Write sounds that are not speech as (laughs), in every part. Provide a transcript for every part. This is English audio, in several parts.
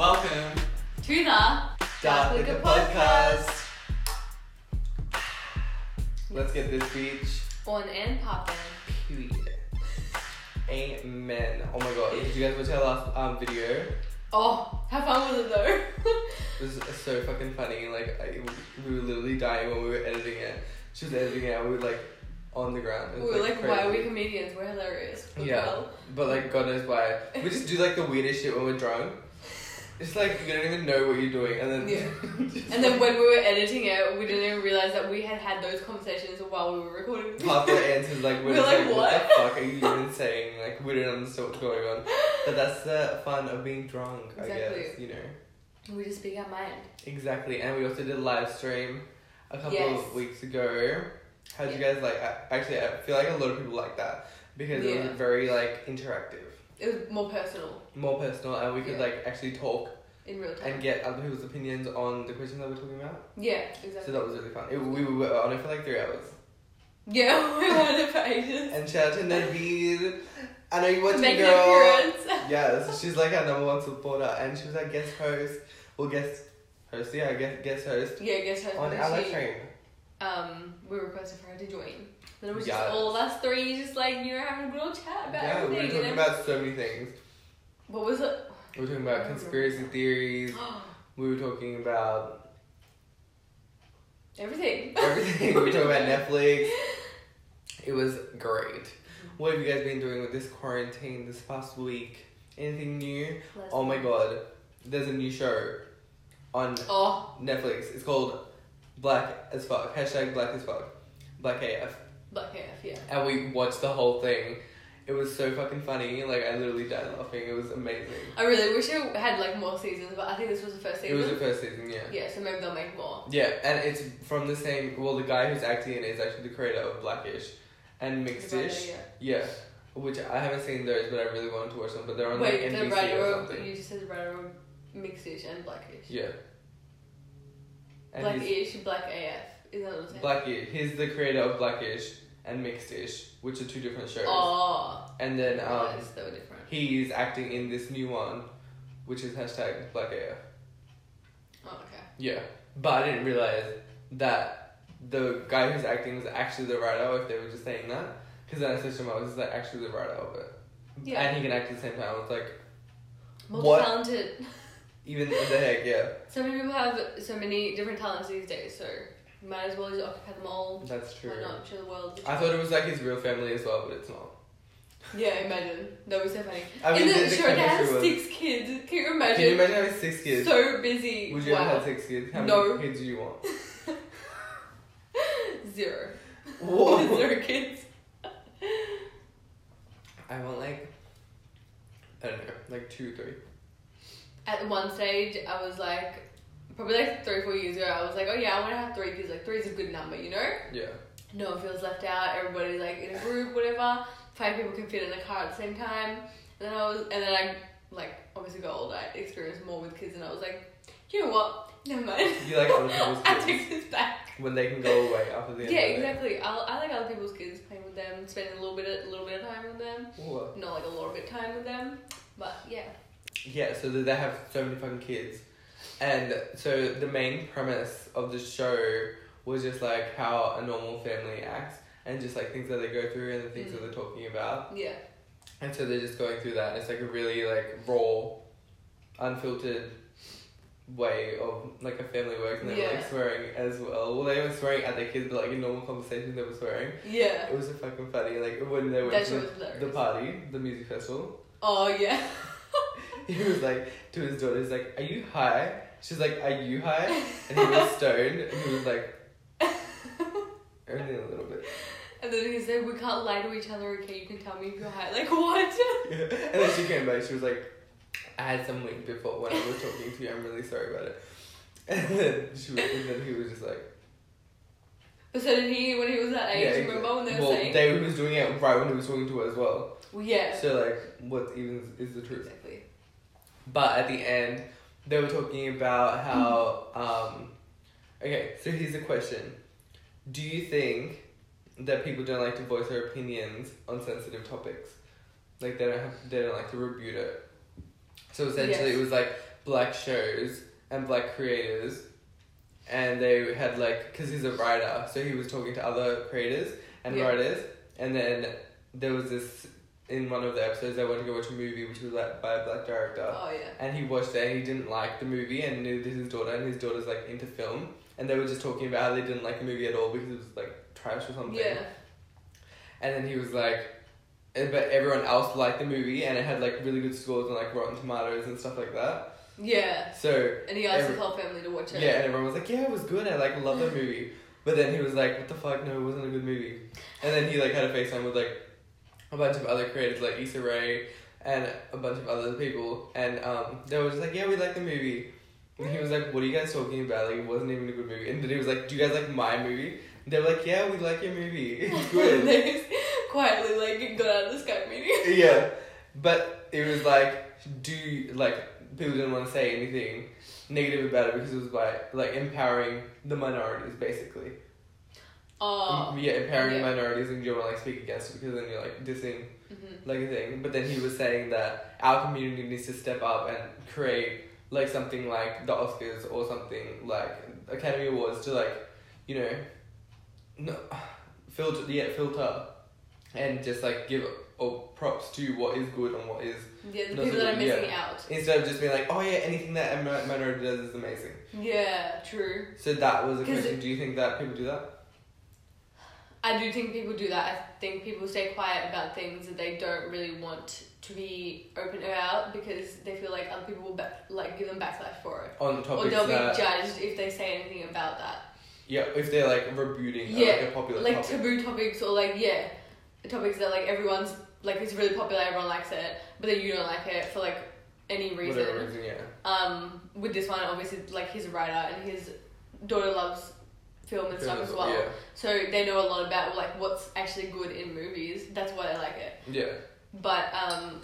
Welcome to the Dark Liquor Podcast. (sighs) Let's get this beach. on and poppin'. Period. Amen. Oh my god, did you guys watch our last um, video? Oh, have fun with it though? (laughs) It was so fucking funny. Like, I, we were literally dying when we were editing it. She was editing it, and we were like on the ground. It we was, were like, why are we crazy. comedians? We're hilarious. Yeah. But like, God knows why. We just do like the weirdest shit when we're drunk. It's like you don't even know what you're doing, and then Yeah. (laughs) just, And then when we were editing it, we didn't even realize that we had had those conversations while we were recording. the half the video. answers like we're, We're like, like, what? what? the fuck are you even (laughs) saying? Like we don't understand what's going on. (laughs) But that's the fun of being drunk, I guess. You know. We just speak our mind. Exactly. And we also did a live stream a couple Yes. of weeks ago. How would you guys like I- actually I feel like a lot of people like that because it was very like interactive. It was more personal More personal and we could Yeah. like actually talk in real time. and get other people's opinions on the questions that we're talking about. yeah, exactly. So that was really fun. It, we were on it for like three hours. yeah, (laughs) we wanted it for ages. And shout out to Naveed. I know you watch to Make an girl. appearance. (laughs) Yes, she's like our number one supporter, and she was our guest host, or guest host, yeah, guest guest host Yeah, guess her. on our she, um, we requested for her to join. Then it was Yes. just all of us three, just like you know, having a good old chat about Yeah, we were everything. talking about so many things. what was it? We were talking about conspiracy theories. (gasps) We were talking about everything. everything. we were talking about Netflix. (laughs) It was great. Mm-hmm. What have you guys been doing with this quarantine this past week? Anything new? Oh my god, there's a new show on Oh, Netflix. It's called Black as Fuck. Hashtag Black as Fuck. Black AF. Black AF, yeah. And we watched the whole thing. It was so fucking funny. Like I literally died laughing. It was amazing. I really wish it had like more seasons, but I think this was the first season. It was the first season, yeah. yeah, so maybe they'll make more. Yeah, and it's from the same. Well, the guy who's acting in it is actually the creator of Blackish and Mixedish. Yeah. Yeah, which I haven't seen those, but I really wanted to watch them. But they're on Wait, like the NBC writer or of something. you just said the writer of Mixish and Blackish. Yeah. And Blackish, Black AF. Is that what I'm? Blackish. He's the creator of Blackish and Mixedish, which are two different shows. Oh, And then um, realised they were different. he's acting in this new one, which is hashtag Black AF. Oh, okay. Yeah, but I didn't realize that the guy who's acting was actually the writer. If they were just saying that, because then I searched him up, was like actually the writer of it. Yeah. and he can act at the same time. I was like, Multi What? talented. even the heck, yeah, (laughs) So many people have so many different talents these days, so might as well just occupy them all. that's true. Why not? Show the world. I thought it was like his real family as well, but it's not. Yeah, imagine. That was so funny. I mean, In the, the, the show, they have six kids. Can you imagine? Can you imagine having six kids? So busy. Would you wow. have had six kids? How No. many kids do you want? (laughs) Zero. Whoa. (laughs) Zero kids. I want like, I don't know, like two, three. At one stage, I was like, probably like three, four years ago, I was like, oh yeah, I want to have three kids. Like, three is a good number, you know? Yeah. No one feels left out. Everybody's like in a group, whatever. Five people can fit in a car at the same time. And then I was, and then I like obviously got older. I experienced more with kids, and I was like, you know what? Never mind. You like other people's (laughs) I kids take this back. when they can go away after the end. Yeah, exactly. I, I like other people's kids, playing with them, spending a little bit of, a little bit of time with them. What? Not like a lot of bit time with them, but yeah. Yeah, so they have so many fucking kids. And so the main premise of the show was just like how a normal family acts and just like things that they go through and the things that Mm. they're talking about. Yeah. And so they're just going through that. It's like a really like raw, unfiltered way of like a family works and they were Yeah. like swearing as well. Well they were swearing at their kids but like in normal conversation they were swearing. Yeah. It was so fucking funny. Like when they went That to the, the party, the music festival. Oh yeah. (laughs) He was like to his daughter, he's like, Are you high? She's like, Are you high? And he was stoned and he was like (laughs) only a little bit. And then he said, "We can't lie to each other. Okay, you can tell me if you're high." Like what? (laughs) Yeah. And then she came back, she was like, I had some weed before when I was talking to you, I'm really sorry about it. (laughs) And then she was, and then he was just like But so did he when he was that age. yeah, remember when they were saying. well, saying? David was doing it right when he was talking to her as well. Well, yeah. So like what even is the truth? Exactly. But at the end, they were talking about how. Um, okay, so here's the question: Do you think that people don't like to voice their opinions on sensitive topics? Like they don't have, they don't like to rebut it. So essentially, Yes. it was like black shows and black creators, and they had like because he's a writer, so he was talking to other creators and Yeah. writers, and then there was this in one of the episodes they wanted to go watch a movie which was like by a black director. Oh yeah. And he watched it and he didn't like the movie and neither did his daughter and his daughter's like into film and they were just talking about how they didn't like the movie at all because it was like trash or something. Yeah. And then he was like eh, but everyone else liked the movie and it had like really good scores on like Rotten Tomatoes and stuff like that. Yeah. So And he asked Every- his whole family to watch it. yeah, and everyone was like, Yeah, it was good, I like love the (laughs) movie. But then he was like, What the fuck, no, it wasn't a good movie. And then he like had a FaceTime with like a bunch of other creators like Issa Rae and a bunch of other people and um they were just like, Yeah, we like the movie. And he was like, What are you guys talking about? Like it wasn't even a good movie. And then he was like, Do you guys like my movie? And they were like, Yeah, we like your movie. (laughs) It's (laughs) good. they just quietly like got out of the Skype meeting. yeah. But it was like do you, like people didn't want to say anything negative about it because it was by like empowering the minorities basically. Oh. yeah, empowering yeah. minorities and you don't want to like speak against it because then you're like dissing Mhm. like a thing. But then he was saying that our community needs to step up and create like something like the Oscars or something like Academy Awards to like, you know, no, filter yeah filter, and just like give or props to what is good and what is Yeah, the people so- that are missing yeah. out. instead of just being like oh yeah anything that a minority does is amazing. Yeah, true. So that was a question. Do you think that people do that? I do think people do that. I think people stay quiet about things that they don't really want to be open about because they feel like other people will like give them backlash for it, On or they'll that be judged if they say anything about that. yeah, if they're like rebuting Yeah, like a popular like topic. taboo topics or like yeah, topics that like everyone's like it's really popular, everyone likes it, but then you don't like it for like any reason. Whatever reason, yeah. Um, with this one, obviously, like he's a writer and his daughter loves film and stuff as well. Yeah. So they know a lot about like what's actually good in movies. That's why they like it. Yeah. But um,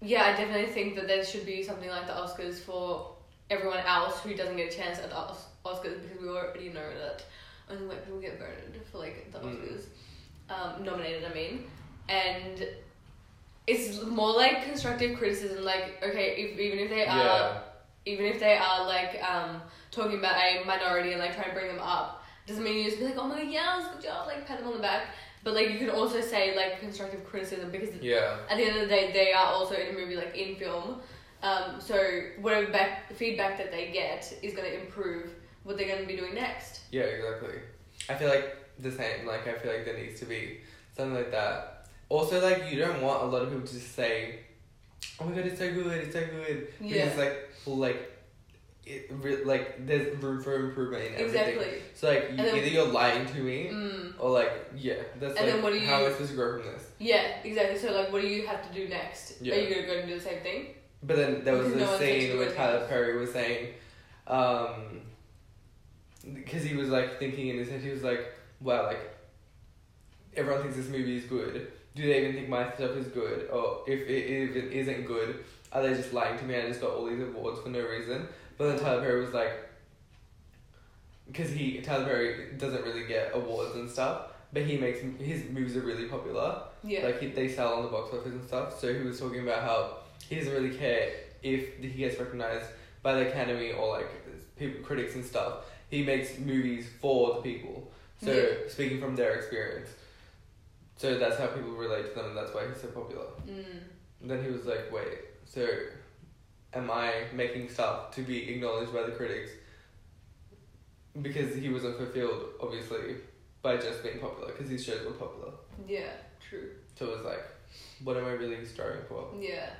yeah, I definitely think that there should be something like the Oscars for everyone else who doesn't get a chance at the Os- Oscars because we already know that only white people get voted for like the Mm. Oscars, um, nominated. I mean, and it's more like constructive criticism. Like, okay, if even if they are Yeah. even if they are like um talking about a minority and like trying to bring them up, doesn't mean you just be like, oh my god, yes, good job, like pat them on the back. But like you can also say like constructive criticism because Yeah. at the end of the day they are also in a movie like in film. Um, so whatever back feedback that they get is gonna improve what they're gonna be doing next. Yeah, exactly. I feel like the same. Like I feel like there needs to be something like that. Also, like you don't want a lot of people to just say, "Oh my god, it's so good, it's so good," because Yeah. like, like, it re- like there's room for improvement in everything. Exactly. So like, you, then- either you're lying to me, Mm. or like, yeah, that's And like then what do how you- am I supposed to grow from this? Yeah, exactly. So like what do you have to do next? Yeah. Are you gonna go and do the same thing? But then there was no this to scene where Tyler else. Perry was saying, um, because he was like thinking in his head, he was like, wow, like, everyone thinks this movie is good. Do they even think my stuff is good? Or if it even isn't good, are they just lying to me? I just got all these awards for no reason. But then Tyler Perry was like, because he Tyler Perry doesn't really get awards and stuff, but he makes his movies are really popular. Yeah. Like he, they sell on the box office and stuff. So he was talking about how he doesn't really care if he gets recognized by the Academy or like people, critics and stuff. He makes movies for the people. So Yeah. speaking from their experience. So that's how people relate to them, and that's why he's so popular. mm. And then he was like, "Wait, so am I making stuff to be acknowledged by the critics?" Because he wasn't fulfilled, obviously, by just being popular. Because his shows were popular. Yeah, true. So it was like, what am I really striving for? Yeah.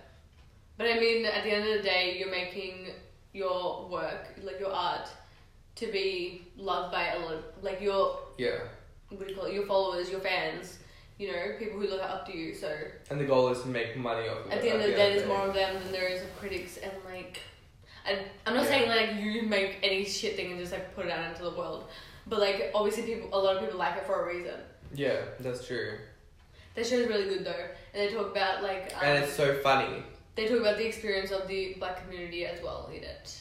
But I mean, at the end of the day, you're making your work, like your art, to be loved by a lot of, like your, Yeah. what do you call it, your followers, your fans, you know, people who look up to you. So And the goal is to make money off of at it. the end of the day, there's more of them than there is of critics, and like, and I'm not Yeah. saying like you make any shit thing and just like put it out into the world, but like obviously people, a lot of people like it for a reason. Yeah, that's true. That show's really good though, and they talk about like um, and it's so funny. they talk about the experience of the black community as well in it.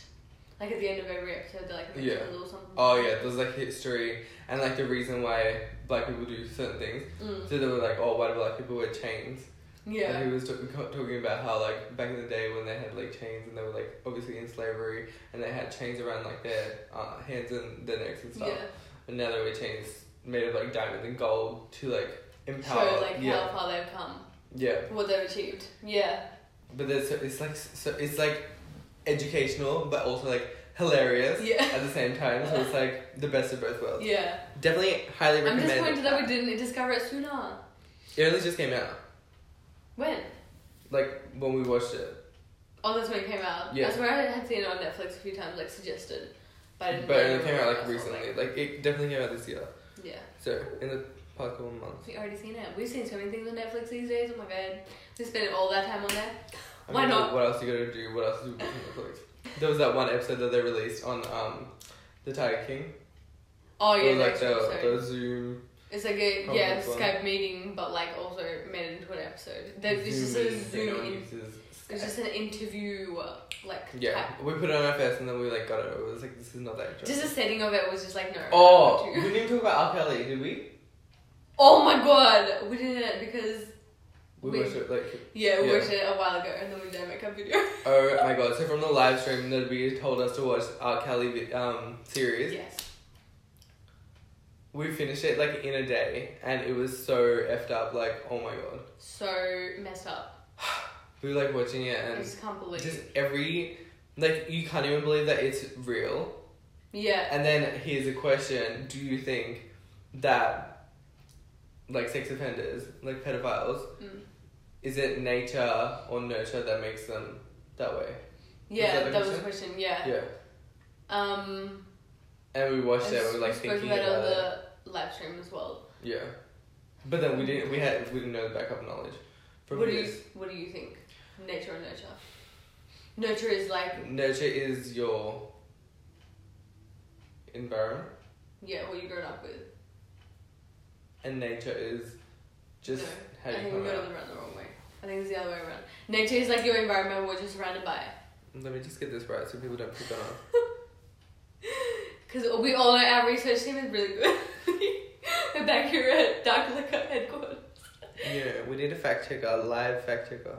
Like at the end of every episode, they like Yeah. a little something. Oh yeah, there's like history and like the reason why black people do certain things. Mm. So they were like, oh, why do black people wear chains? Yeah. And he was talking talking about how like back in the day when they had like chains and they were like obviously in slavery and they had chains around like their uh, hands and their necks and stuff. Yeah. And now they wear chains made of like diamonds and gold to like empower. Show like yeah. how far they've come, Yeah. what they've achieved. Yeah. But there's it's like so it's like educational but also like hilarious Yeah. at the same time. So it's like the best of both worlds. Yeah. Definitely highly recommend. I'm disappointed that we didn't discover it sooner. It only just came out. When? Like when we watched it. Oh, that's when it came out. Yeah. I swear I had seen it on Netflix a few times, like suggested. But, I But it came out like recently. Like it definitely came out this year. Yeah. So in the past couple of months. We already seen it. We've seen so many things on Netflix these days. Oh my god. We spend all that time on there. I Why mean, not? What else you gotta do? What else is on Netflix? There was that one episode that they released on um, the Tiger King. Oh It yeah, was like the, the Zoom. It's like a yeah one. Skype meeting, but like also made into an episode. There's it's just a Zoom. In, it's just an interview, like Yeah, type. we put it on our face and then we like got it. It was like this is not that interesting. Just the setting of it was just like no. oh, we don't want to. didn't even talk about R. Kelly, did we? Oh my god, we didn't because We, We- watched it like. yeah we Yeah. watched it a while ago and then we didn't make a video. (laughs) Oh my god! So from the live stream, that we told us to watch R. Kelly um series. yes. We finished it like in a day, and it was so effed up. Like, oh my god, So messed up. (sighs) we were like watching it, I and just can't believe. just every like you can't even believe that it's real. yeah. And then here's a question: Do you think that like sex offenders, like pedophiles, Mm. Is it nature or nurture that makes them that way? Yeah, that that, was the question? Yeah. Yeah. Um. And we watched it. We were like thinking about about it on the live stream as well. Yeah. But then we didn't. We had. We didn't know the backup knowledge. From What do you. What do you think? Nature or nurture? Nurture is like Nurture is your environment, yeah, what you grown up with. and nature is just no, how I you think come we got out. it around the wrong way. I think it's the other way around. Nature is like your environment, what you're surrounded by. Let me just get this right so people don't pick on us. (laughs) Because we all know our research team is really good. We're back here at Dark Liquor headquarters. Yeah, we need a fact checker, a live fact checker.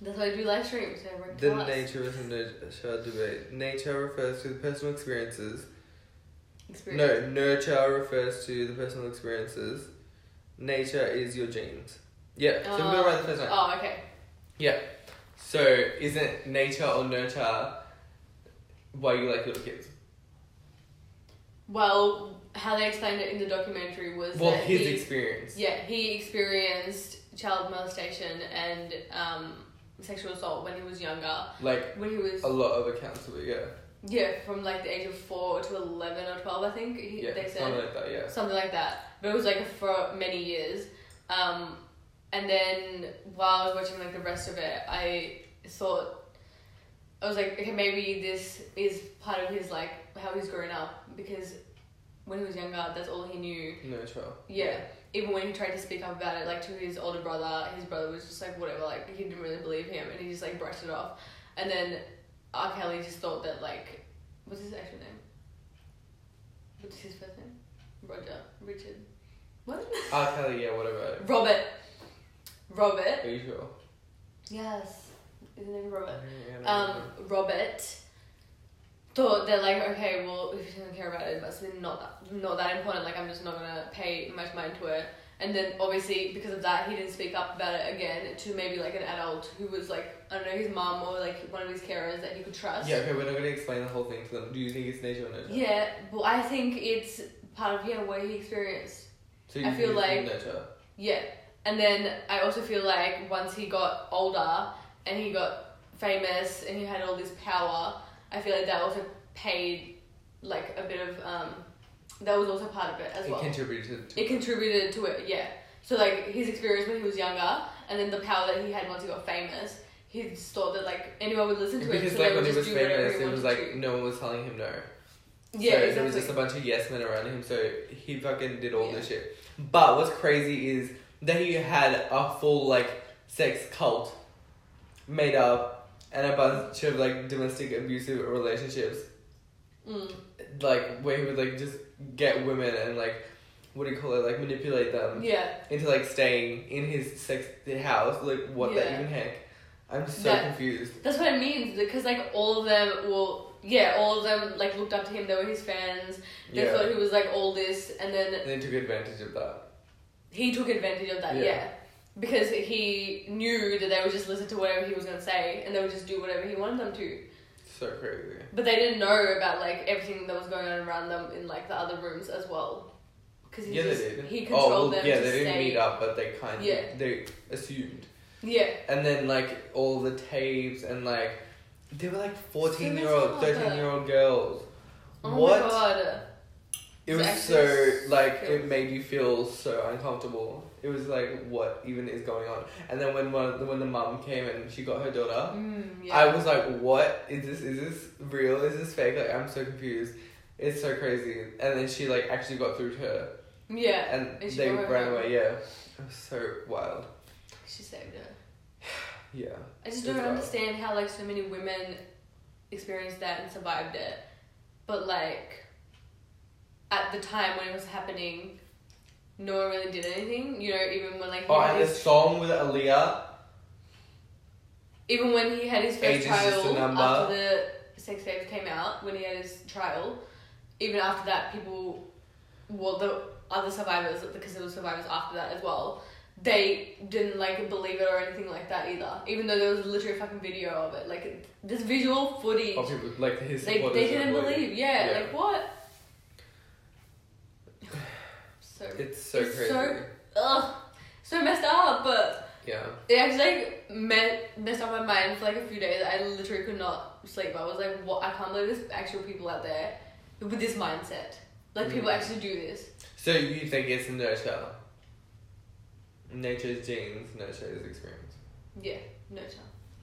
That's why I do live streams. So The nature is a nurture debate. Nature refers to the personal experiences. Experience. No, nurture refers to the personal experiences. Nature is your genes. Yeah, so we got it right the first time. Oh, okay. Yeah. So, isn't nature or nurture why you like little kids? Well, how they explained it in the documentary was Well, that his he, experience. yeah, he experienced child molestation and um, sexual assault when he was younger. Like, When he was a lot of accounts of it, yeah. yeah, from like the age of four to eleven or twelve, I think he, Yeah, they said something like that, yeah. something like that. But it was like for many years. Um, and then while I was watching like the rest of it, I thought I was like, okay, maybe this is part of his like how he's grown up because when he was younger, that's all he knew. Nurture. Yeah. Even when he tried to speak up about it, like to his older brother, his brother was just like whatever, like he didn't really believe him, and he just like brushed it off. And then R. Kelly just thought that like, what's his actual name? What's his first name? Roger, Richard, what? R. Kelly, yeah, whatever. Robert. Robert. Are you sure? Yes. His name is Robert. Yeah, Um. Robert thought they're like okay, well if he doesn't care about it, but it's not that, not that important. Like I'm just not gonna pay much mind to it. And then obviously because of that, he didn't speak up about it again to maybe like an adult who was like I don't know his mom or like one of his carers that he could trust. Yeah, okay, we're not going to explain the whole thing to them. Do you think it's nature or nurture? Yeah, but I think it's part of yeah what he experienced. So I you feel like- nurture. Yeah, and then I also feel like once he got older and he got famous and he had all this power, I feel like that also paid like a bit of um, that was also part of it as well. It well. contributed to it it contributed to it, yeah. So like his experience when he was younger, and then the power that he had once he got famous, he just thought that like anyone would listen to it. Because so like when he was just do whatever famous, it was like no one was telling him no. yeah, so exactly. there was just a bunch of yes men around him, so he fucking did all Yeah. this shit. But what's crazy is that he had a full like sex cult made up and a bunch of like domestic abusive relationships, Mm. like where he would like just get women and like what do you call it? Like manipulate them Yeah. into like staying in his sex house. Like what the even heck? I'm so That- confused. That's what it means because like all of them will yeah all of them like looked up to him. They were his fans. They Yeah. thought he was like all this, and then And they took advantage of that. He took advantage of that. Yeah. Yeah. Because he knew that they would just listen to whatever he was gonna say, and they would just do whatever he wanted them to. So crazy. But they didn't know about like everything that was going on around them in like the other rooms as well. Because he yeah, just they did. he oh, controlled well, them yeah, they didn't stay. meet up, but they kind of Yeah. they assumed. Yeah. And then like all the tapes and like they were like fourteen year old, thirteen year old girls. Oh what? my god. It was so like it made you feel so uncomfortable. It was like what even is going on? And then when one when the mum came and she got her daughter, Mm, yeah. I was like, what is this? Is this real? Is this fake? Like I'm so confused. It's so crazy. And then she like actually got through to her yeah. and, And they ran home. away. Yeah, it was so wild. She saved her. (sighs) Yeah. I just don't wild. understand how like so many women experienced that and survived it, but like at the time when it was happening, no one really did anything. You know, even when like he Oh, had and the his, song with Aaliyah. even when he had his first Age is just a trial number. after the sex tapes came out, when he had his trial, even after that, people, well, the other survivors, because there were survivors after that as well. They didn't like believe it or anything like that either, even though there was literally a fucking video of it. Like this visual footage, Oh, people like his they, supporters. they didn't were believe. Yeah. like what? So It's so It's crazy. so- ugh, so messed up. But yeah. it actually like me- messed up my mind for like a few days. I literally could not sleep. I was like, what? I can't believe there's actual people out there with this mindset. Like people Mm. actually do this. So you think it's nurture? Nature's genes, nurture's experience. Yeah, no chance.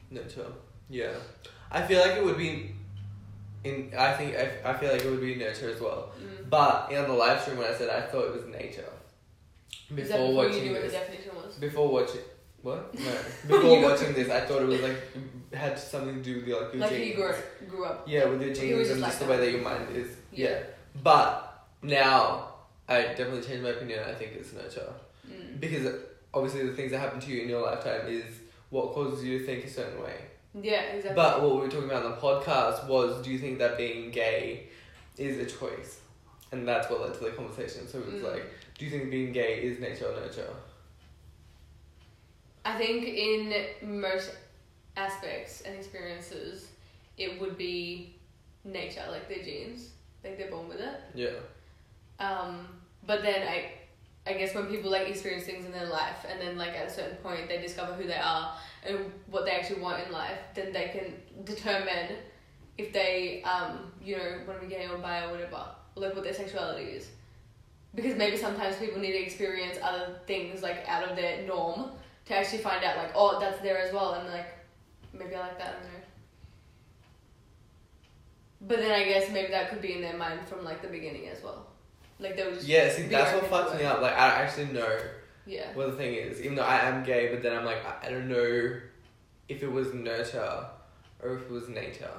Nurture. Yeah. I feel like it would be. In I think I, I feel like it would be nature as well. Mm. But on the live stream when I said I thought it was nature. Before before you watching knew what the this. definition was? Before watching. What? (laughs) No. Before watching this, I thought it was like had something to do with like your Like genes. he grew grew up. Yeah, with your genes and just the way that. that your mind is. Yeah. Yeah. But now, I definitely changed my opinion. I think it's nurture. Mm. Because obviously, the things that happen to you in your lifetime is what causes you to think a certain way. Yeah, exactly. But what we were talking about on the podcast was do you think that being gay is a choice? And that's what led to the conversation. So it was Mm. like, do you think being gay is nature or nurture? I think in most aspects and experiences, it would be nature, like their genes, like they're born with it. Yeah. Um, but then I, I guess when people like experience things in their life, and then like at a certain point they discover who they are and what they actually want in life, then they can determine if they, um, you know, want to be gay or bi or whatever, like what their sexuality is. Because maybe sometimes people need to experience other things like out of their norm to actually find out like, oh, that's there as well, and like maybe I like that. I don't know. But then I guess maybe that could be in their mind from like the beginning as well. Like they would just Yeah, see, that's what fucks me up. Like, I actually know Yeah. what the thing is. Even though I am gay, but then I'm like, I, I don't know if it was nurture or if it was nature.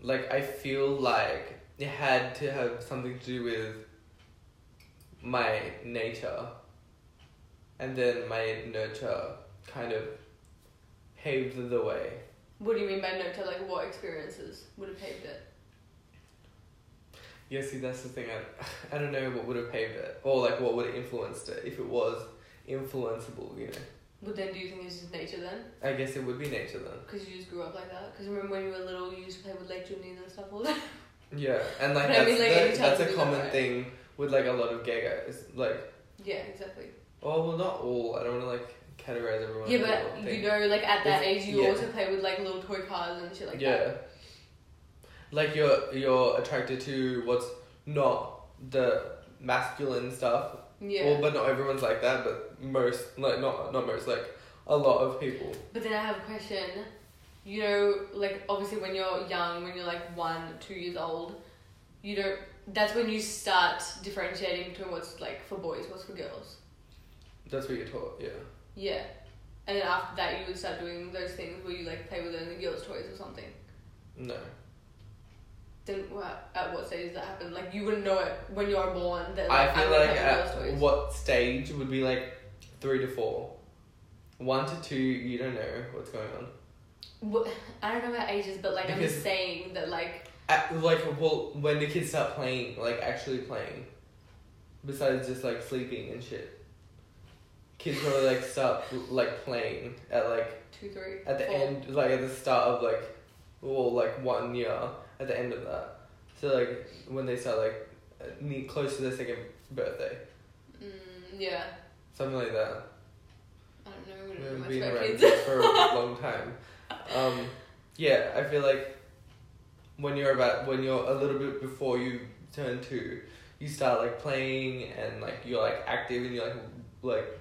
Like, I feel like it had to have something to do with my nature. And then my nurture kind of paved the way. What do you mean by nurture? Like what experiences would have paved it? Yeah, see, that's the thing. I, (sighs) I don't know what would have paved it. Or, like, what would have influenced it if it was influenceable, you know. But then do you think it's just nature then? I guess it would be nature then. Because you just grew up like that? Because remember when you were little, you used to play with electronics and stuff all the time? (laughs) Yeah, and like (laughs) But I that's mean, like, the- that's a do that, common right? thing with like a lot of gay guys. Like, yeah, exactly. oh well, not all. I don't want to like categorize everyone. Yeah, but you know, like at that It's- age, you yeah. also play with like little toy cars and shit like yeah, that. Like you're you're attracted to what's not the masculine stuff. Yeah. Well, but not everyone's like that. But most, like not not most, like a lot of people. But then I have a question. You know, like obviously when you're young, when you're like one, two years old, you don't. That's when you start differentiating between what's like for boys, what's for girls. That's what you're taught. Yeah. Yeah. And then after that, you would start doing those things where you like play with only girls' toys or something. No. What, at what stage that happened. Like you wouldn't know it when you're born. That I like, feel I'm like at what stage would be like three to four. One to two, you don't know what's going on. Wha- I don't know about ages, but like I'm just saying that like At, like, well, when the kids start playing, like actually playing, besides just like sleeping and shit. Kids probably like start like playing at like two, three, at the four. end, like at the start of like, well, like one year at the end of that. So like when they start like close to their second birthday, Mm, yeah, something like that. I don't know. We We've been around kids for a (laughs) long time. Um, yeah, I feel like when you're about when you're a little bit before you turn two, you start like playing and like you're like active and you're like like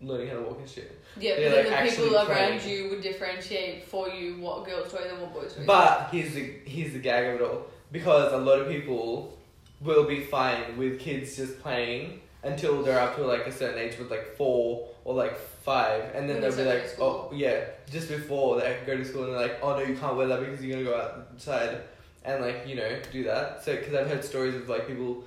learning how to walk and shit. Yeah, but then like, the people around playing. you would differentiate for you what girls toys and what boys toys. But here's the here's the gag of it all because a lot of people will be fine with kids just playing until they're up to like a certain age with like four or like five and then When they'll be like oh yeah just before they go to school and they're like oh no you can't wear that because you're gonna go outside and like you know do that so because I've heard stories of like people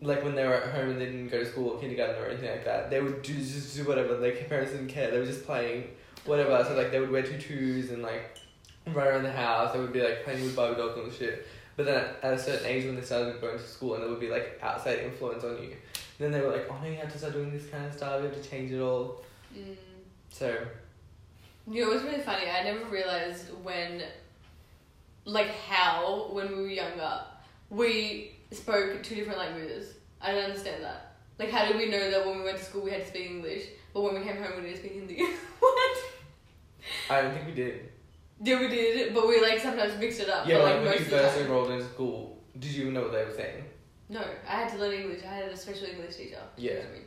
like when they were at home and they didn't go to school or kindergarten or anything like that they would do just do whatever their parents didn't care they were just playing whatever so like they would wear tutus and like run around the house. They would be like playing with Barbie dolls and shit. But then at, at a certain age, when they started going to school, and there would be like outside influence on you, then they were like, "Oh no, you have to start doing this kind of stuff. You have to change it all." Mm. So You know, it was really funny. I never realized when, like, how when we were younger, we spoke two different languages. I don't understand that. Like, how did we know that when we went to school we had to speak English, but when we came home we didn't speak Hindi? (laughs) what? I don't think we did. Yeah, we did, but we like sometimes mixed it up. Yeah, but, like, like when you first enrolled in school, did you even know what they were saying? No, I had to learn English. I had a special English teacher. Yeah. teach me.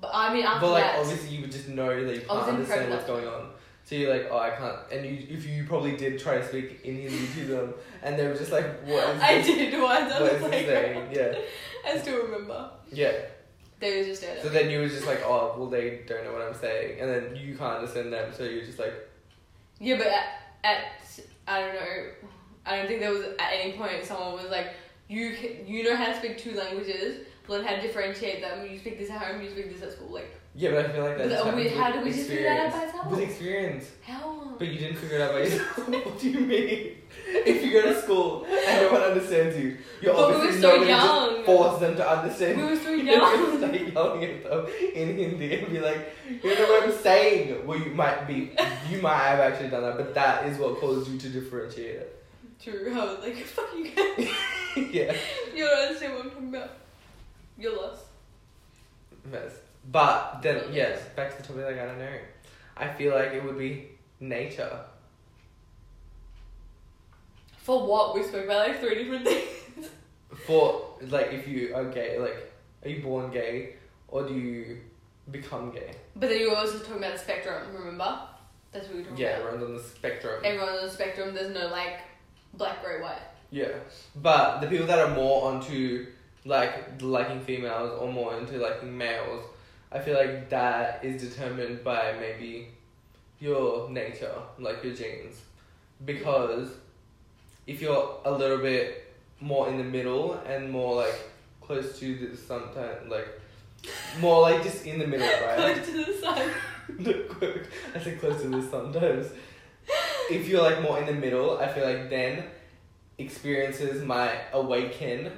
But I mean, after but like that, obviously you would just know that you I can't understand what's going on. So you're like, oh, I can't. And you, if you probably did try to speak in Hindi to them, and they were just like, what is I this? did once. I What was like? (laughs) Yeah, I still remember. yeah. They were just there. So then you were just like, oh, well, they don't know what I'm saying, and then you can't understand them, so you're just like, Yeah, but at, at I don't know, I don't think there was at any point someone was like, you can, you know how to speak two languages, learn how to differentiate them. You speak this at home, you speak this at school. Like yeah, but I feel like that But, we- how do did we just figure that out by experience. ourselves? With experience, how? but you didn't figure it out by yourself. (laughs) what do you mean? If you go to school and no one understands you, you're But we obviously were so not young. just force them to understand. We were so (laughs) young. You're start yelling at them in Hindi and be like, you know what I'm saying? Well, you might be, you might have actually done that, but that is what caused you to differentiate it. True. I was like, (laughs) fuck you guys. yeah. you don't understand what I'm talking about. You're lost. Mess. But then, yes, back to the topic, like, I don't know. I feel like it would be nature. For what? We spoke about like three different things. (laughs) For, like, if you are gay, like, are you born gay or do you become gay? But then you were also talking about the spectrum, remember? That's what we were talking Yeah, about. everyone's on the spectrum. Everyone's on the spectrum, there's no like black, grey, white. Yeah. But the people that are more onto, like, liking females or more into liking males, I feel like that is determined by maybe your nature, like your genes. Because if you're a little bit more in the middle and more like close to the sometimes like more like just in the middle, right? Close to the sun. (laughs) I said close to this sometimes. If you're like more in the middle, I feel like then experiences might awaken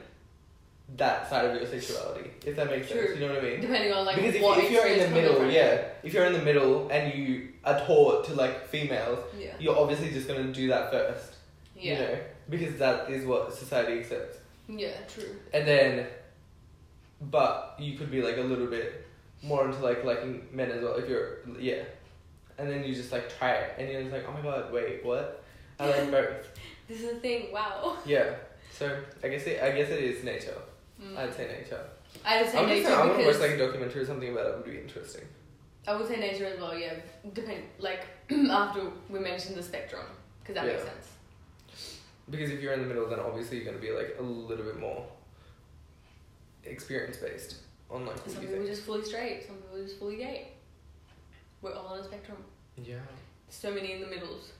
that side of your sexuality. If that makes sense, you know what I mean? Depending on like because if, if you're in the middle, yeah, if you're in the middle and you are taught to like females, Yeah. you're obviously just gonna do that first. Yeah. You know, because that is what society accepts. Yeah, true. And then, but you could be like a little bit more into like liking men as well if you're yeah, and then you just like try it and you're just like oh my god wait what I like (laughs) both This is the thing, wow. yeah so I guess it I guess it is nature Mm. I'd say nature I would say I would nature say I want to watch like a documentary or something about it would be interesting I would say nature as well. Yeah, depend like (clears throat) after we mentioned the spectrum because that makes sense. because if you're in the middle then obviously you're gonna be like a little bit more experience based on like Some people are just fully straight. Some people are just fully gay. We're all on a spectrum. yeah So many in the middles,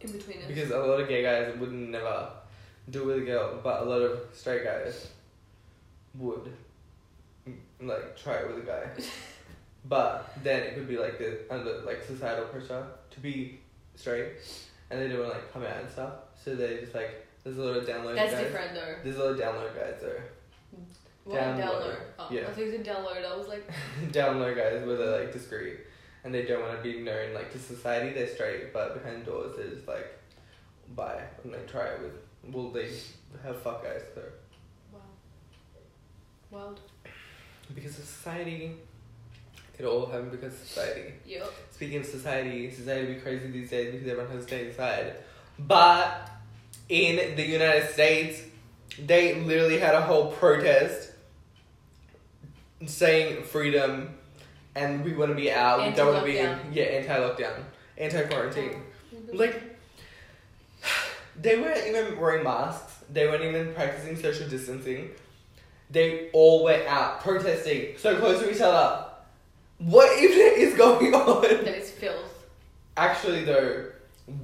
in between us. because a lot of gay guys would never do with a girl, but a lot of straight guys would like try it with a guy. but then it could be like the under like societal pressure to be straight, and they don't want to like come out and stuff. So they just like there's a lot of download That's guys. different though. There's a lot of download guys though. What? Down Down, low. low. Oh, Yeah. I said download. I was like, (laughs) download guys where they're like discreet and they don't want to be known like to society they're straight but behind doors they're just like bye and they try it with well they have fuck guys wow. Wild. because of society. It all happened because of society. Yep. speaking of society society be crazy these days because everyone has to stay inside. But in the united states they literally had a whole protest saying freedom and we want to be out we don't want to be in yeah anti-lockdown anti-quarantine. Oh. like (sighs) they weren't even wearing masks. They weren't even practicing social distancing they all went out protesting so close to each other what even is going (laughs) on that is filth. Actually, though,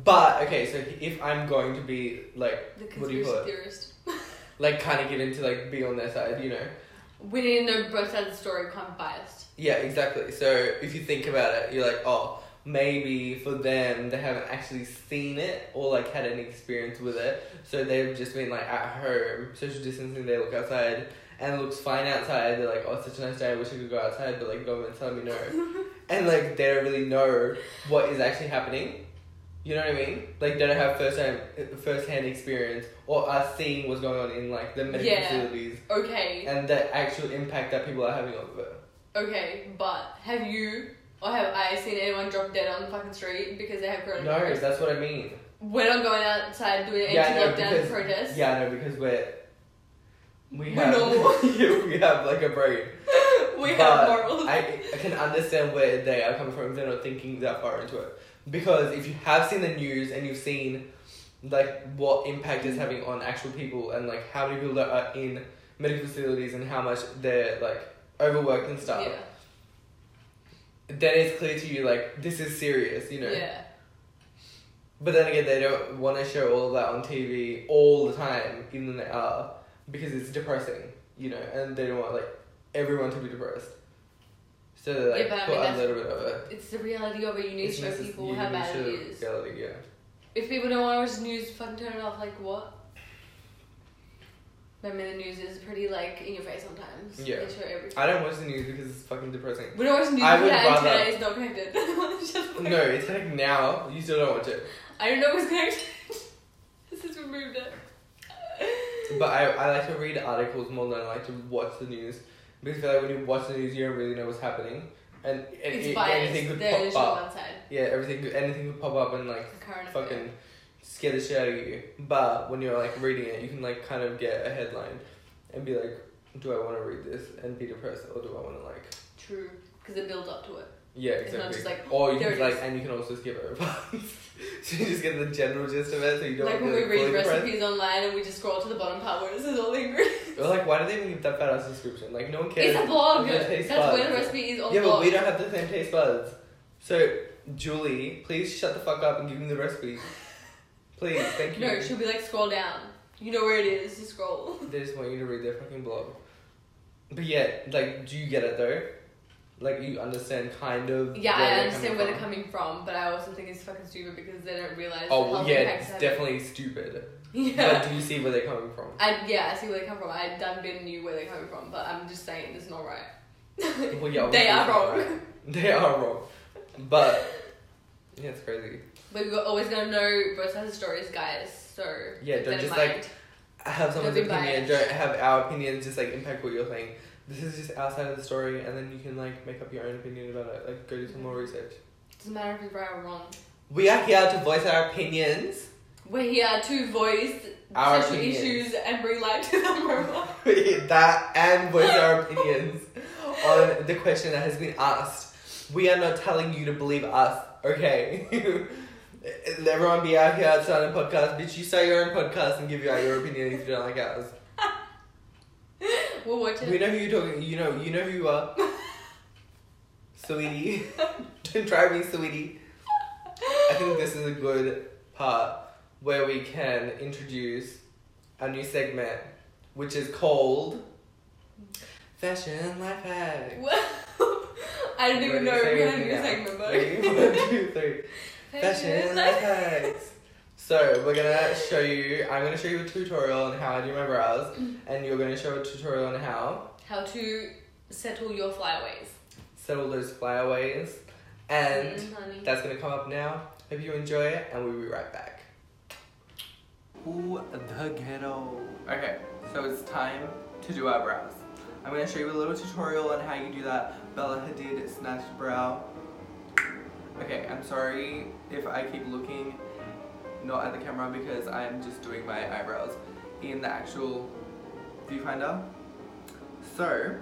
but okay. So if I'm going to be like, The what do you conspiracy call it? theorist. (laughs) Like, kind of get into like be on their side, you know? We need to know both sides of the story. kind of biased. Yeah, exactly. So if you think about it, you're like, oh, maybe for them they haven't actually seen it or like had any experience with it, so they've just been like at home, social distancing. They look outside and it looks fine outside. They're like, oh, it's such a nice day. I wish I could go outside, but like government's telling me no, (laughs) and like they don't really know what is actually happening. You know what I mean? Like they don't have first time, first hand experience or are seeing what's going on in like the medical Yeah. facilities Okay. and the actual impact that people are having on it. Okay, but have you or have I seen anyone drop dead on the fucking street because they have coronavirus? No, that's what I mean. We're not going outside doing an Yeah, no, because protest. yeah, no, because we're we have (laughs) (laughs) we have like a brain. (laughs) we But have morals. I, I can understand where they are coming from. if They're not thinking that far into it because if you have seen the news and you've seen like what impact it's having on actual people and like how many people that are in medical facilities and how much they're like overworked and stuff, yeah. then it's clear to you like this is serious, you know. Yeah. But then again, they don't want to show all of that on TV all the time, even though they are, because it's depressing, you know, and they don't want like everyone to be depressed. So they like Yeah, but I put mean, a little bit of it. It's the reality of it. You need to show people how bad it is. Reality, yeah. If people don't want to watch the news, fucking turn it off. Like what? I mean, the news is pretty like in your face sometimes. Yeah. They show everything. I don't watch the news because it's fucking depressing. We don't watch the news I because would our rather- antenna is not connected. (laughs) No, it's like now. You still don't watch it. I don't know was connected. (laughs) this has removed it. But I, I like to read articles more than I like to watch the news because I feel like when you watch the news, you don't really know what's happening, and, and It's it- biased. anything could They're pop up. Yeah, everything, could, anything could pop up and like current affair. fucking scare the shit out of you. But when you're like reading it, you can like kind of get a headline and be like, do I want to read this and be depressed, or do I want to like, True, because it builds up to it. Yeah, It's exactly. not just like, or you can like, is. and you can also skip over parts, (laughs) so you just get the general gist of it, so you don't like when we read recipes online and we just scroll to the bottom part where it says all the ingredients. Or like, why do they even give that fat ass description? Like, no one cares. It's a blog. That's where the recipe is on Yeah, the but we don't have the same taste buds. So, Julie, please shut the fuck up and give me the recipe. Please, thank you. No, she'll be like, scroll down. You know where it is, just scroll. They just want you to read their fucking blog. But yeah, like, do you get it though? Like, you understand kind of. Yeah, I understand where they're coming from, but I also think it's fucking stupid because they don't realize Oh, well, yeah, it's definitely stupid. (laughs) Yeah. But do you see where they're coming from? I, yeah, I see where they come from. I done been knew where they're coming from, but I'm just saying it's not right. Well, (laughs) yeah, they are wrong. right. They are wrong. But, yeah, it's crazy. But we're always gonna know both sides of stories, guys. So Yeah, don't just, like, have someone's Don't opinion. Don't have our opinions just like impact what you're saying. This is just outside of the story, and then you can like make up your own opinion about it. Like go do some more mm-hmm. research. doesn't matter if it's right or wrong. We are here to voice our opinions. We're here to voice Our social opinions. issues and bring light to them. (laughs) That and voice our (laughs) opinions on the question that has been asked. We are not telling you to believe us, okay? (laughs) Everyone be out here starting a podcast. Bitch, you start your own podcast and give out your opinion if you don't like ours. We'll watch it. We know who you're talking. You know. You know who you are, (laughs) sweetie. (laughs) Don't try me, sweetie. I think this is a good part where we can introduce a new segment, which is called Fashion Life Hack. (laughs) I didn't even know we had a new segment, but. One, two, three. Fashion Life Hacks. So we're gonna show you. I'm gonna show you a tutorial on how I do my brows, and you're gonna show a tutorial on how How to settle your flyaways. settle those flyaways, and Mm, honey. that's gonna come up now. Hope you enjoy it, and we'll be right back. Ooh, the ghetto. Okay, so it's time to do our brows. I'm gonna show you a little tutorial on how you do that Bella Hadid snatched brow. Okay, I'm sorry if I keep looking not at the camera because I'm just doing my eyebrows in the actual viewfinder. So,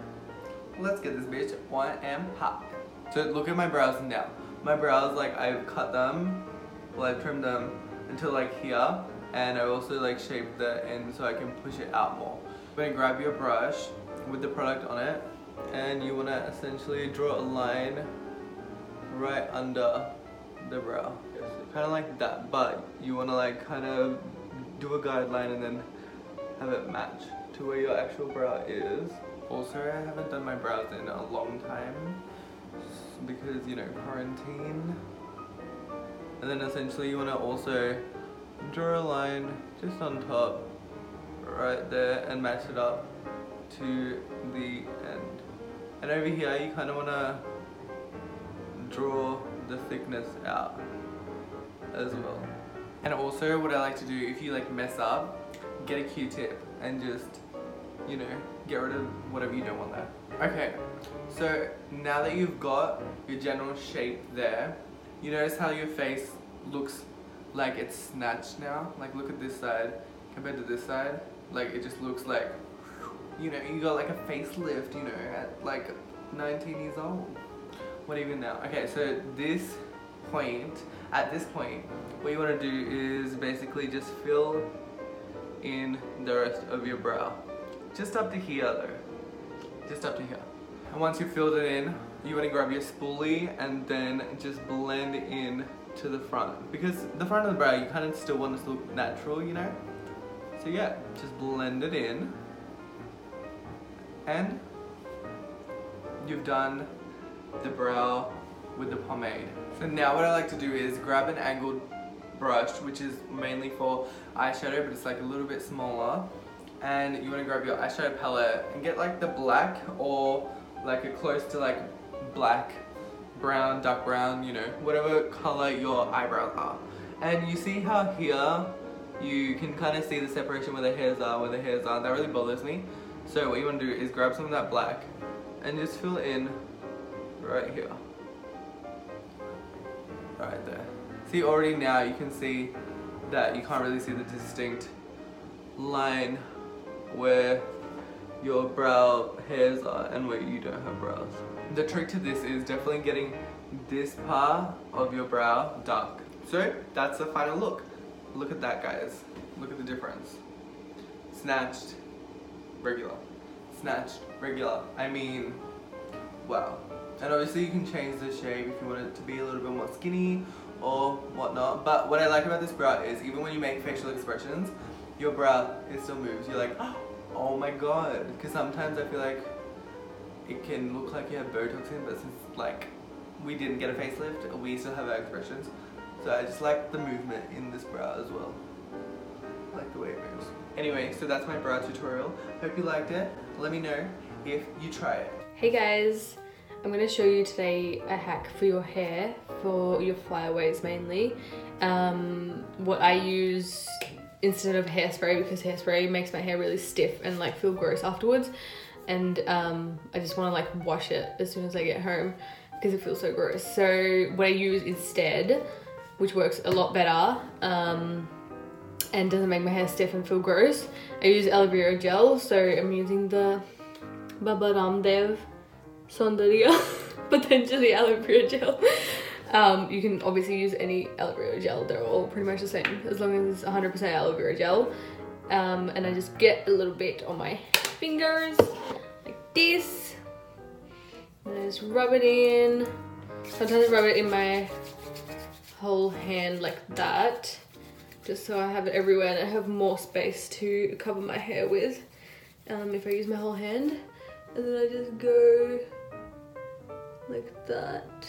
let's get this bitch one and pop. So look at my brows now. My brows, like I've cut them, well I've trimmed them until like here, and I also like shaped the end so I can push it out more. You're gonna grab your brush with the product on it, and you wanna essentially draw a line right under the brow. Kind of like that, but you wanna like kind of do a guideline and then have it match to where your actual brow is. Also, I haven't done my brows in a long time because you know quarantine. And then essentially you want to also draw a line just on top, right there, and match it up to the end. And over here you kind of want to draw the thickness out as well. And also what I like to do if you like mess up, get a Q-tip and just, you know, get rid of whatever you don't want there. Okay, so now that you've got your general shape there, you notice how your face looks like it's snatched now? Like look at this side compared to this side. Like it just looks like, you know, you got like a facelift, you know, at like 19 years old. What even now? Okay, so this point, at this point, what you want to do is basically just fill in the rest of your brow. Just up to here though. Just up to here. And once you've filled it in, you want to grab your spoolie and then just blend in to the front. Because the front of the brow, you kind of still want it to look natural, you know? So yeah, just blend it in. And you've done the brow with the pomade. So now what I like to do is grab an angled brush, which is mainly for eyeshadow, but it's like a little bit smaller. And you want to grab your eyeshadow palette and get like the black or like a close to like black, brown, dark brown, you know, whatever color your eyebrows are. And you see how here you can kind of see the separation where the hairs are, where the hairs are. That really bothers me. So what you want to do is grab some of that black and just fill in right here. Right there. See already now you can see that you can't really see the distinct line where your brow hairs are and where you don't have brows. The trick to this is definitely getting this part of your brow dark. So that's the final look. Look at that guys. Look at the difference. Snatched, regular. Snatched, regular. I mean, wow. And obviously you can change the shape if you want it to be a little bit more skinny or whatnot. But what I like about this brow is even when you make facial expressions, your brow, it still moves. You're like, ah, oh my god. Because sometimes I feel like it can look like you have Botox in, but since like we didn't get a facelift, we still have our expressions. So I just like the movement in this brow as well. I like the way it moves. Anyway, so that's my brow tutorial. Hope you liked it. Let me know if you try it. Hey guys, I'm going to show you today a hack for your hair, for your flyaways mainly. Um, what I use instead of hairspray because hairspray makes my hair really stiff and like feel gross afterwards. And um, I just want to like wash it as soon as I get home because it feels so gross. So what I use instead, which works a lot better, um, and doesn't make my hair stiff and feel gross. I use aloe vera gel, so I'm using the Baba Ramdev Saundarya (laughs) Patanjali aloe vera gel. Um, you can obviously use any aloe vera gel, they're all pretty much the same as long as it's 100% aloe vera gel. Um, and I just get a little bit on my fingers like this. And I just rub it in. Sometimes I rub it in my whole hand like that. just so I have it everywhere and I have more space to cover my hair with. Um, if I use my whole hand, and then I just go like that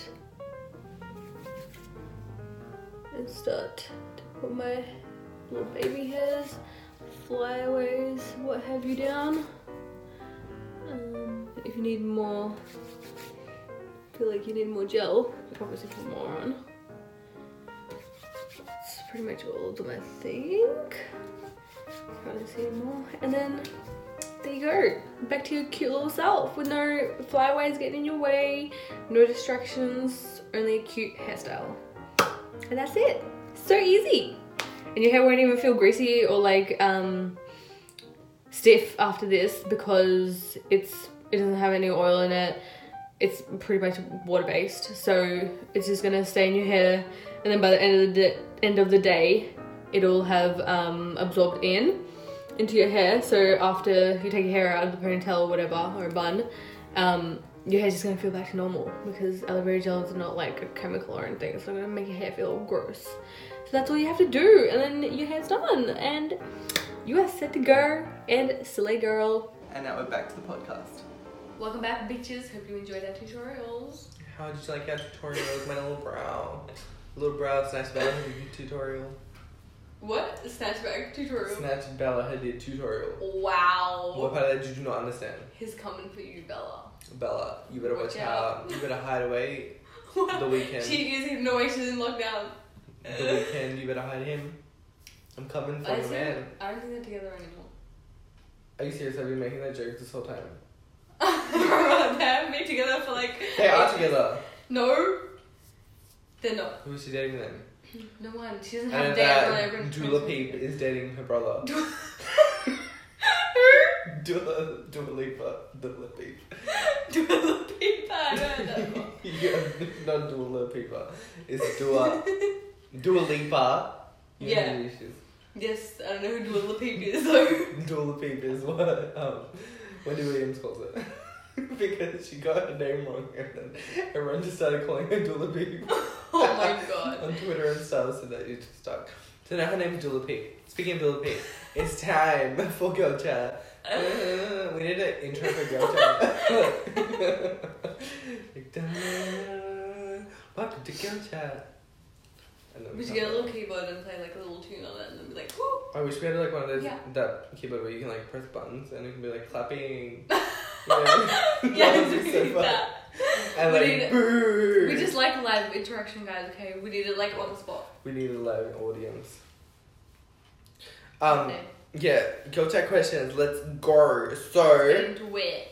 and start to put my little baby hairs, flyaways, what have you down. Um, if you need more, feel like you need more gel, you obviously put more on. That's pretty much all of them, I think. Trying to see more, and then there you go. Back to your cute little self with no flyaways getting in your way, no distractions, only a cute hairstyle. And that's it. So easy. And your hair won't even feel greasy or like um, stiff after this because it's it doesn't have any oil in it. It's pretty much water based, so it's just gonna stay in your hair, and then by the end of the end of the day, it'll have um, absorbed in into your hair. So after you take your hair out of the ponytail or whatever or a bun, um, your hair's just gonna feel back to normal because aloe vera gel is not like a chemical or anything. It's not gonna make your hair feel gross. So that's all you have to do, and then your hair's done, and you are set to go and slay girl. And now we're back to the podcast. Welcome back, bitches. Hope you enjoyed our tutorials. How did you like our tutorial with my little brow? Little brow snatch Bella Hadid tutorial. What? Snatchback tutorial. Snatch Bella Hadid tutorial. wow. What part of that did you not understand? He's coming for you, Bella. Bella, you better watch Watch out. out. You better hide away. (laughs) The Weeknd. She is no way She's in lockdown. The Weeknd, you better hide him. I'm coming for I, you, man. I don't think they're together anymore. Are you serious? I've been making that joke this whole time. (laughs) they haven't been together for like. They are together. No, they're not. Who is she dating then? No one. She doesn't And have then a date. that everyone's Dula Peep is dating her brother. her. (laughs) Dula, (laughs) Dua Lipa, Dula Peep. (laughs) Dula Peep. I know that one. yeah, not Dua Lipa. It's Dua, Dua Lipa. You know Yeah. she. Yes, I don't know who Dula Peep is though. Dula Peep is what um, Wendy Williams calls it. (laughs) because she got her name wrong and then everyone just started calling her Dula Peep. (laughs) oh my (laughs) god. on Twitter and stuff, so that you just stuck. So now her name's Dula Peep. Speaking of Dula Peep, it's time for Girl Chat. Uh, we need an intro for Girl Chat. Like, da-da, Welcome to Girl Chat. We should get a little keyboard and play like a little tune on it and then be like. I wish we had like one of those Yeah. that keyboard where you can like press buttons and it can be like clapping. Yeah, That would be we so need fun. that. And We like need- boo. We just like live interaction, guys. Okay, we need it like on the spot. we need a live audience. Um. Okay, Yeah, go check questions. Let's go. So, into (sighs) it.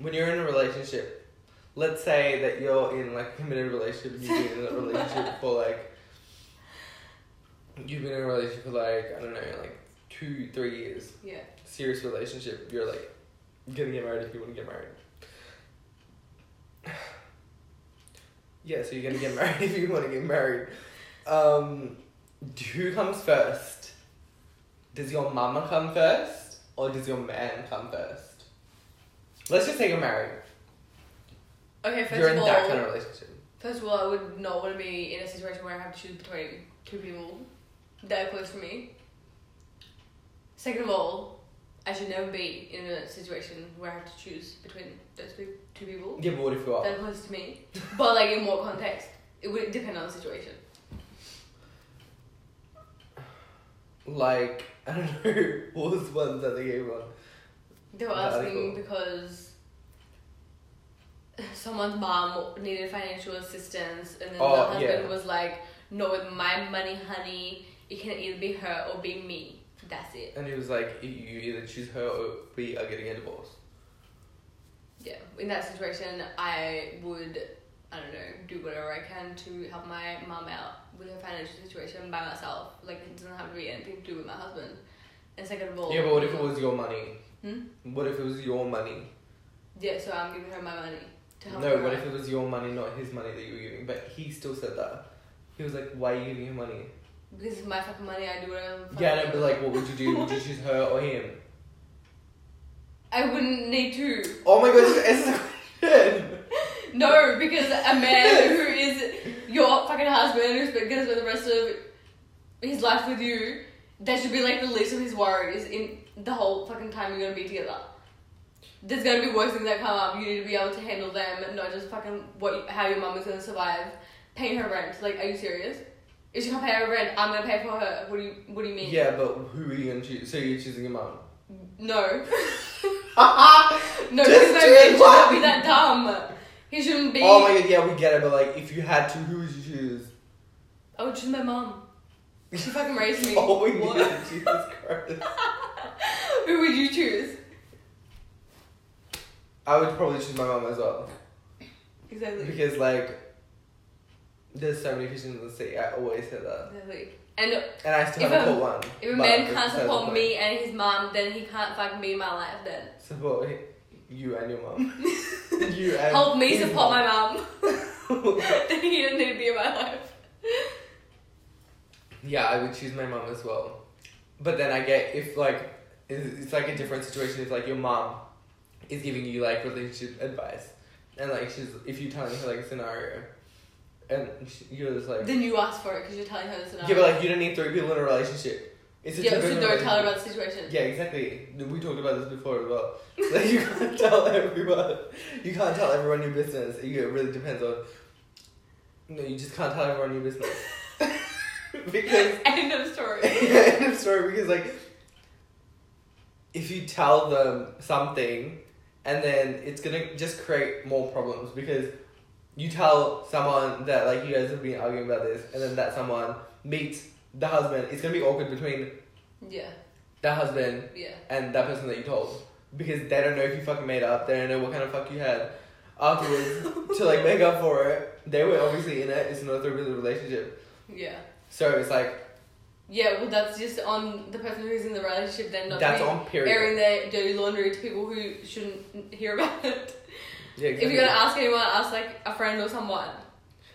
when you're in a relationship, let's say that you're in like a committed relationship, and you've been in a relationship (laughs) for like, you've been in a relationship for like, I don't know, like two, three years. Yeah. Serious relationship. You're like, gonna get married if you want to get married. (sighs) Yeah, so you're gonna get (laughs) married if you want to get married. Um, who comes first? Does your mama come first, or does your man come first? Let's just say you're married. Okay, 1st you're of in all, that kind of relationship. first of all, I would not want to be in a situation where I have to choose between two people that are close to me. Second of all, I should never be in a situation where I have to choose between those two, two people Yeah, but what if you are? that are close to me. But like in more context, it would depend on the situation. Like, (laughs) I don't know, what was the one that they gave on? They were The asking article. because someone's mom needed financial assistance, and then Oh, the husband yeah. was like, "No, with my money, honey, it can either be her or be me. That's it." And he was like, you either choose her or we are getting a divorce. Yeah, in that situation, I would, I don't know, do whatever I can to help my mom out with her financial situation by myself. Like it doesn't have to be anything to do with my husband. And second of all, Yeah, but what if it was your money? Hmm? What if it was your money? Yeah, so I'm giving her my money to help No, what out. if it was your money, not his money that you were giving? But he still said that. He was like, why are you giving him money? Because it's my fucking money, I do whatever. the fuck Yeah, I no, want. but like, what would you do? Would you (laughs) choose her or him? I wouldn't need to. Oh my god, gosh, it's a question! (laughs) No, because a man who is your fucking husband who's gonna spend the rest of his life with you, that should be like the least of his worries in the whole fucking time you're gonna be together. There's gonna be worse things that come up. You need to be able to handle them, not just fucking what how your mum is gonna survive. Paying her rent. Like, are you serious? If she can't pay her rent, I'm gonna pay for her. What do you What do you mean? Yeah, but who are you gonna choose? So you're choosing your mom. No. (laughs) no, because my choose man should not be that dumb. He shouldn't be. Oh my god, yeah, we get it, but like, if you had to, who would you choose? I would choose my mom. She fucking raised me. (laughs) Oh, we What? needed Jesus Christ. (laughs) Who would you choose? I would probably choose my mom as well. Exactly. Because, like, there's so many fish in the sea. I always say that. And And I still If haven't a- caught one. if a man can't support me and his mom, then he can't fuck me in my life then. Support you and your mom. (laughs) you and Help me support mom. my mom. (laughs) then he doesn't need to be in my life. Yeah, I would choose my mom as well. But then I get if like it's, it's like a different situation if like your mom is giving you like relationship advice and like she's if you're telling her like a scenario and you're just like Then you ask for it because you're telling her the scenario. yeah, but like you don't need three people in a relationship. It's a yeah, so don't tell her about the situation. Yeah, exactly. We talked about this before as well. (laughs) Like you can't (laughs) tell everyone. You can't tell everyone your business. It really depends on. No, you just can't tell everyone your business. (laughs) because End of story. end of story. Because like, if you tell them something, and then it's gonna just create more problems because you tell someone that like you guys have been arguing about this, and then that someone meets the husband. It's gonna be awkward between yeah, the husband yeah. and that person that you told because they don't know if you fucking made up. They don't know what kind of fuck you had afterwards (laughs) to like make up for it. They were obviously in it. It's not a three relationship, Yeah. so it's like Yeah, well, that's just on the person who's in the relationship, then not that's to be on period. airing their dirty laundry to people who shouldn't hear about it. Yeah, If you're gonna ask anyone, ask like a friend or someone.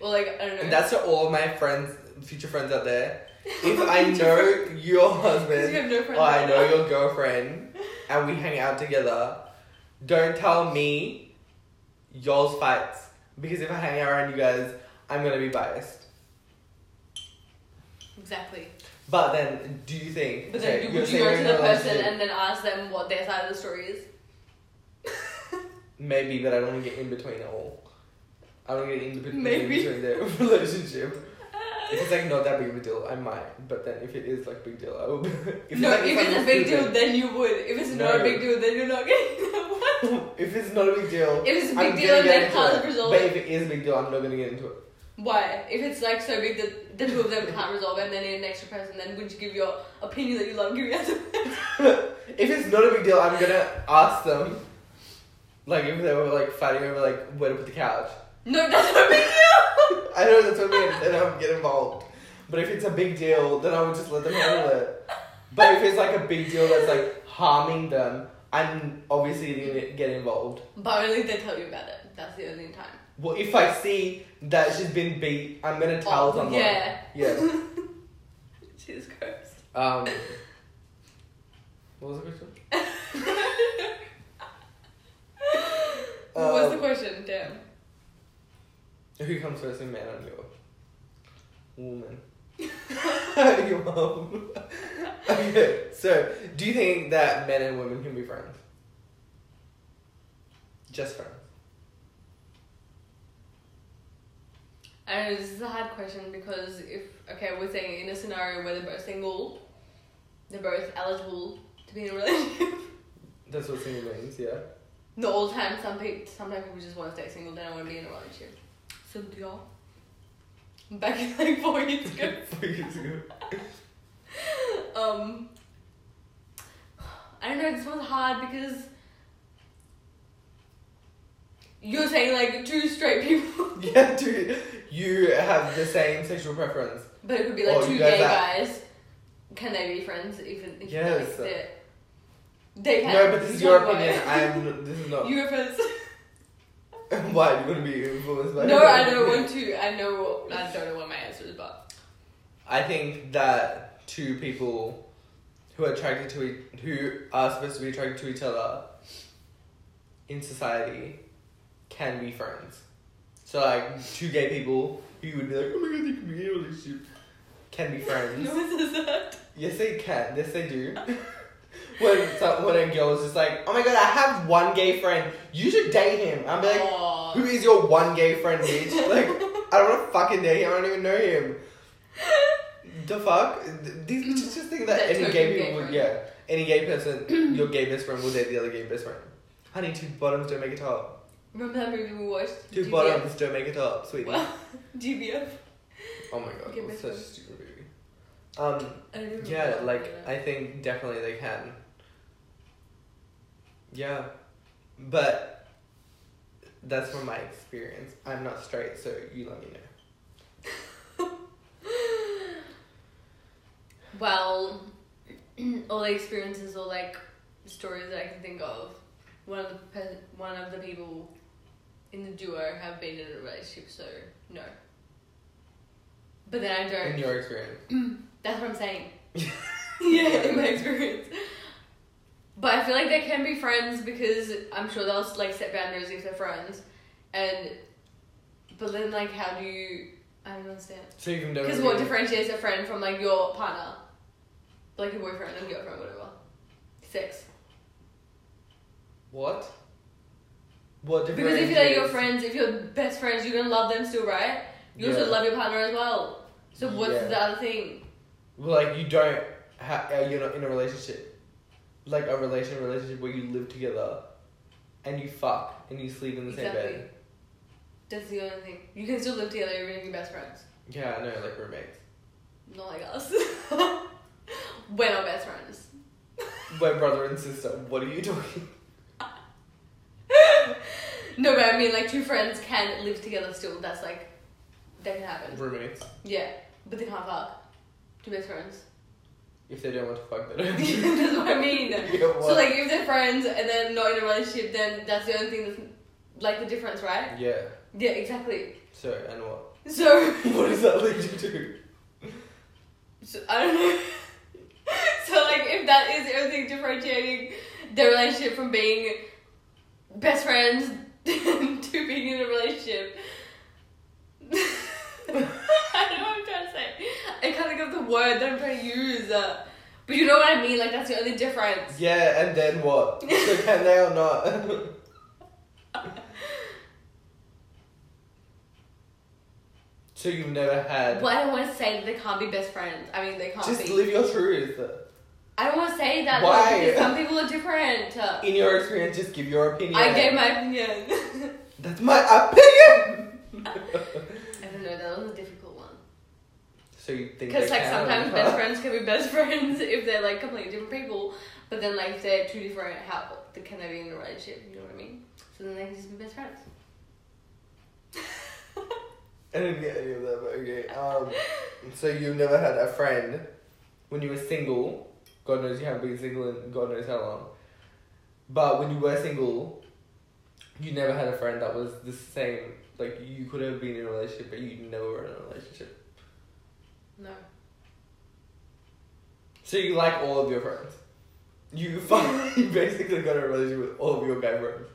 Well, like, I don't know. and that's to all my friends, future friends out there. (laughs) If I know your (laughs) husband you have no or I know your girlfriend and we hang out together, don't tell me y'all's fights because if I hang out around you guys, I'm gonna be biased. Exactly. But then, do you think? But then okay, you, would you go to the person and then ask them what their side of the story is? Maybe, but I don't want to get in between at all. I don't want to get in, between Maybe. (laughs) between their (laughs) relationship. If it's like not that big of a deal, I might. But then if it is like big deal, I will. Be, (laughs) if no, like, if like it's a big deal, stupid- then you would. If it's not a big deal, then you're not getting that one. if it's not a big deal, If it's a I'm big deal gonna and then can't resolve it. But if it is a big deal, I'm not gonna get into it. Why? If it's like so big that the two of them can't resolve it and they need an extra person, then wouldn't you give your opinion that you love giving out to if it's not a big deal, I'm gonna ask them. Like if they were like fighting over like where to put the couch. No, that's not a big deal! I know that's what I mean. Then I would get involved. But if it's a big deal, then I would just let them handle it. But if it's like a big deal that's like harming them, I'm obviously gonna get involved. But only if they tell you about it. That's the only time. Well, if I see that she's been beat, I'm gonna tell Oh, someone. Yeah. Yeah. (laughs) Jesus Christ. Um. (laughs) What was the question? (laughs) what was the Um, question? Damn. Who comes first, a man or your woman? (laughs) (laughs) your mom. okay, so do you think that men and women can be friends? Just friends. I don't know, this is a hard question because if, okay, we're saying in a scenario where they're both single, they're both eligible to be in a relationship. That's what single means, yeah. Not all the time, some people, sometimes people just want to stay single, they don't want to be in a relationship. So do y'all? Back in like four years (laughs) ago. Four years ago. (laughs) Um, I don't know. This one's hard because you're saying like two straight people, (laughs) Yeah, two. you have the same sexual preference. but it could be like Oh, two gay guys. Can they be friends? Even if Yes. like, they can. No, but this is your opinion. I'm. This is not. (laughs) You go first. Why do you want to be influenced by? no. I don't want (laughs) to. I know. I don't know what my answer is, but I think that two people who are attracted to each, who are supposed to be attracted to each other in society can be friends. So like two gay people who would be like, oh my god, they can be in a relationship, can be (laughs) friends. No one says that. Yes, they can. Yes, they do. When when a girl is just like, oh my god, I have one gay friend. You should date him. I'm like, Aw. who is your one gay friend, bitch? (laughs) Like, I don't want to fucking date him. I don't even know him. The fuck? These bitches (laughs) just think that That any gay gay people would, friend. yeah, any gay person, (clears throat) your gay best friend will date the other gay best friend. Honey, two bottoms don't make a top. Remember that movie we watched? Two GBF? bottoms don't make a top, sweetie. Wow. (laughs) GBF. Oh my god, it was such a stupid movie. Um, I don't even yeah, like. I think definitely they can. Yeah, but that's from my experience. I'm not straight, so you let me know. (laughs) Well, (clears throat) all the experiences or like stories that I can think of, one of the pe- one of the people in the duo have been in a relationship, so no. But then I don't. In your experience, (clears throat) That's what I'm saying. (laughs) (laughs) yeah, in my experience. But I feel like they can be friends because I'm sure they'll like set boundaries if they're friends, and but then like how do you? I don't understand. so you've never. Because what differentiates a friend from like your partner, like your boyfriend and girlfriend, whatever. Sex. What? What Because if you're like your friends, if you're best friends, you're gonna love them still, right? You Yeah. also love your partner as well. So what's Yeah. the other thing? Well, like you don't ha- uh, you're not in a relationship, like a relation relationship where you live together, and you fuck and you sleep in the same Exactly. bed. That's the only thing. You can still live together even if you're best friends. Yeah, I know, like roommates. Not like us. (laughs) We're not best friends. (laughs) We're brother and sister. What are you talking? (laughs) No, but I mean like two friends can live together still. That's like that can happen. Roommates. Yeah, but they can't fuck. Two best friends. If they don't want to fuck, they don't. (laughs) that's what I mean. (laughs) Yeah, So like if they're friends and then not in a relationship, then that's the only thing that's like the difference, right? Yeah. Yeah, exactly. So and what? So, (laughs) what does that lead you to? so I don't know. so like if that is the only thing differentiating the relationship from being best friends to being in a relationship. (laughs) I don't know what I'm trying to say. I can't think of the word that I'm trying to use. Uh, but you know what I mean? Like that's the only difference. Yeah, and then what? (laughs) So can they or not? (laughs) so you've never had. Well, I don't want to say that they can't be best friends. I mean, they can't be. Just be. live your truth. I don't want to say that Why? some people are different. In your experience, just give your opinion. I gave my opinion. That's my opinion. I don't know. That was a difficult one. So you think? Because like sometimes (laughs) best friends can be best (laughs) friends if they're like completely different people. But then like if they're two different, how can they be in a relationship? You know what I mean? So then they can just be best friends. (laughs) I didn't get any of that, but okay. Um, so you've never had a friend when you were single. God knows you haven't been single in God knows how long. But when you were single, you never had a friend that was the same. Like you could have been in a relationship, but you never were in a relationship. No. So you like all of your friends. You (laughs) you basically got a relationship with all of your guy friends.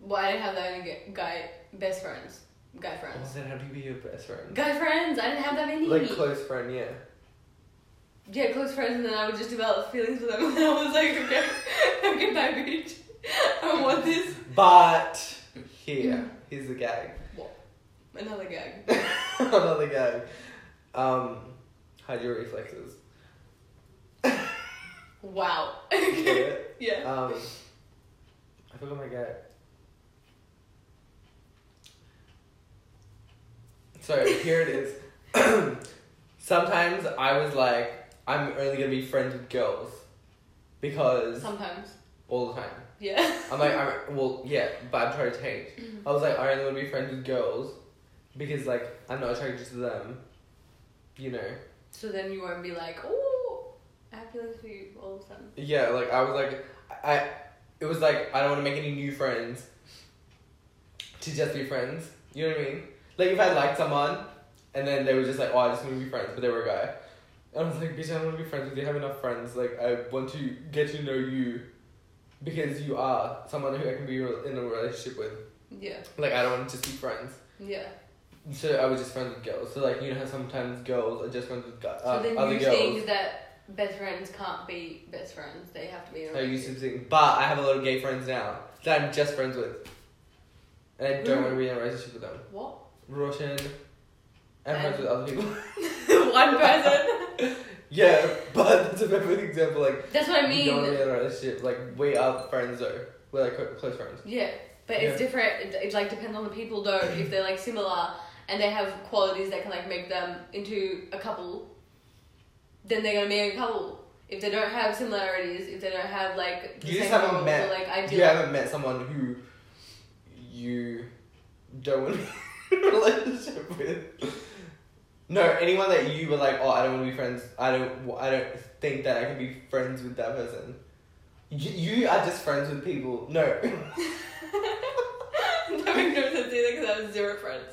Well, I didn't have that many gu- guy best friends. Guy Oh, friends. then how do you be your best friend? Guy friends. I didn't have that many. Like close friend, yeah. yeah, close friends, and then I would just develop feelings for them, and (laughs) I was like, okay, I'm okay, bye, bitch. I want this. But here, mm. here's the gag. What? Another gag. (laughs) Another gag. Um, hide your reflexes. Wow. (laughs) You get it? (laughs) yeah. Um, I forgot my gag. So here it is. (clears throat) Sometimes I was like, I'm only gonna be friends with girls because Sometimes. all the time. Yeah. I'm like, I'm well, yeah, but I'm trying to change. I was like, I only want to be friends with girls because like I'm not attracted to them. You know. So then you won't be like, oh, I have feelings for you all of a sudden. Yeah, like I was like, I, it was like I don't want to make any new friends. To just be friends, you know what I mean? Like if I liked someone, and then they were just like, oh, I just want to be friends, but they were a guy. And I was like, bitch, I don't want to be friends with you. I have enough friends. Like I want to get to know you, because you are someone who I can be in a relationship with. Yeah. Like I don't want to just be friends. Yeah. So I was just friends with girls. So like you know how sometimes girls are just friends with gu- uh, So then other you girls. think that best friends can't be best friends. They have to be I used to think, but I have a lot of gay friends now that I'm just friends with, and I don't Who? want to be in a relationship with them. What? Russian. I'm And- friends with other people. (laughs) One person. (laughs) yeah, but that's a perfect example. Like That's what I we don't want to be in a relationship. Like we are friends though. We're like close friends. Yeah, but Yeah. it's different. It, it like depends on the people though. if they're like similar and they have qualities that can like make them into a couple, then they're gonna be a couple. If they don't have similarities, if they don't have like the You just haven't met- or like ideal, You haven't met someone who you don't want to be in a relationship with. No, anyone that you were like, oh, I don't want to be friends. I don't. I don't think that I can be friends with that person. You, you are just friends with people. No. (laughs) that makes no sense either because I have zero friends.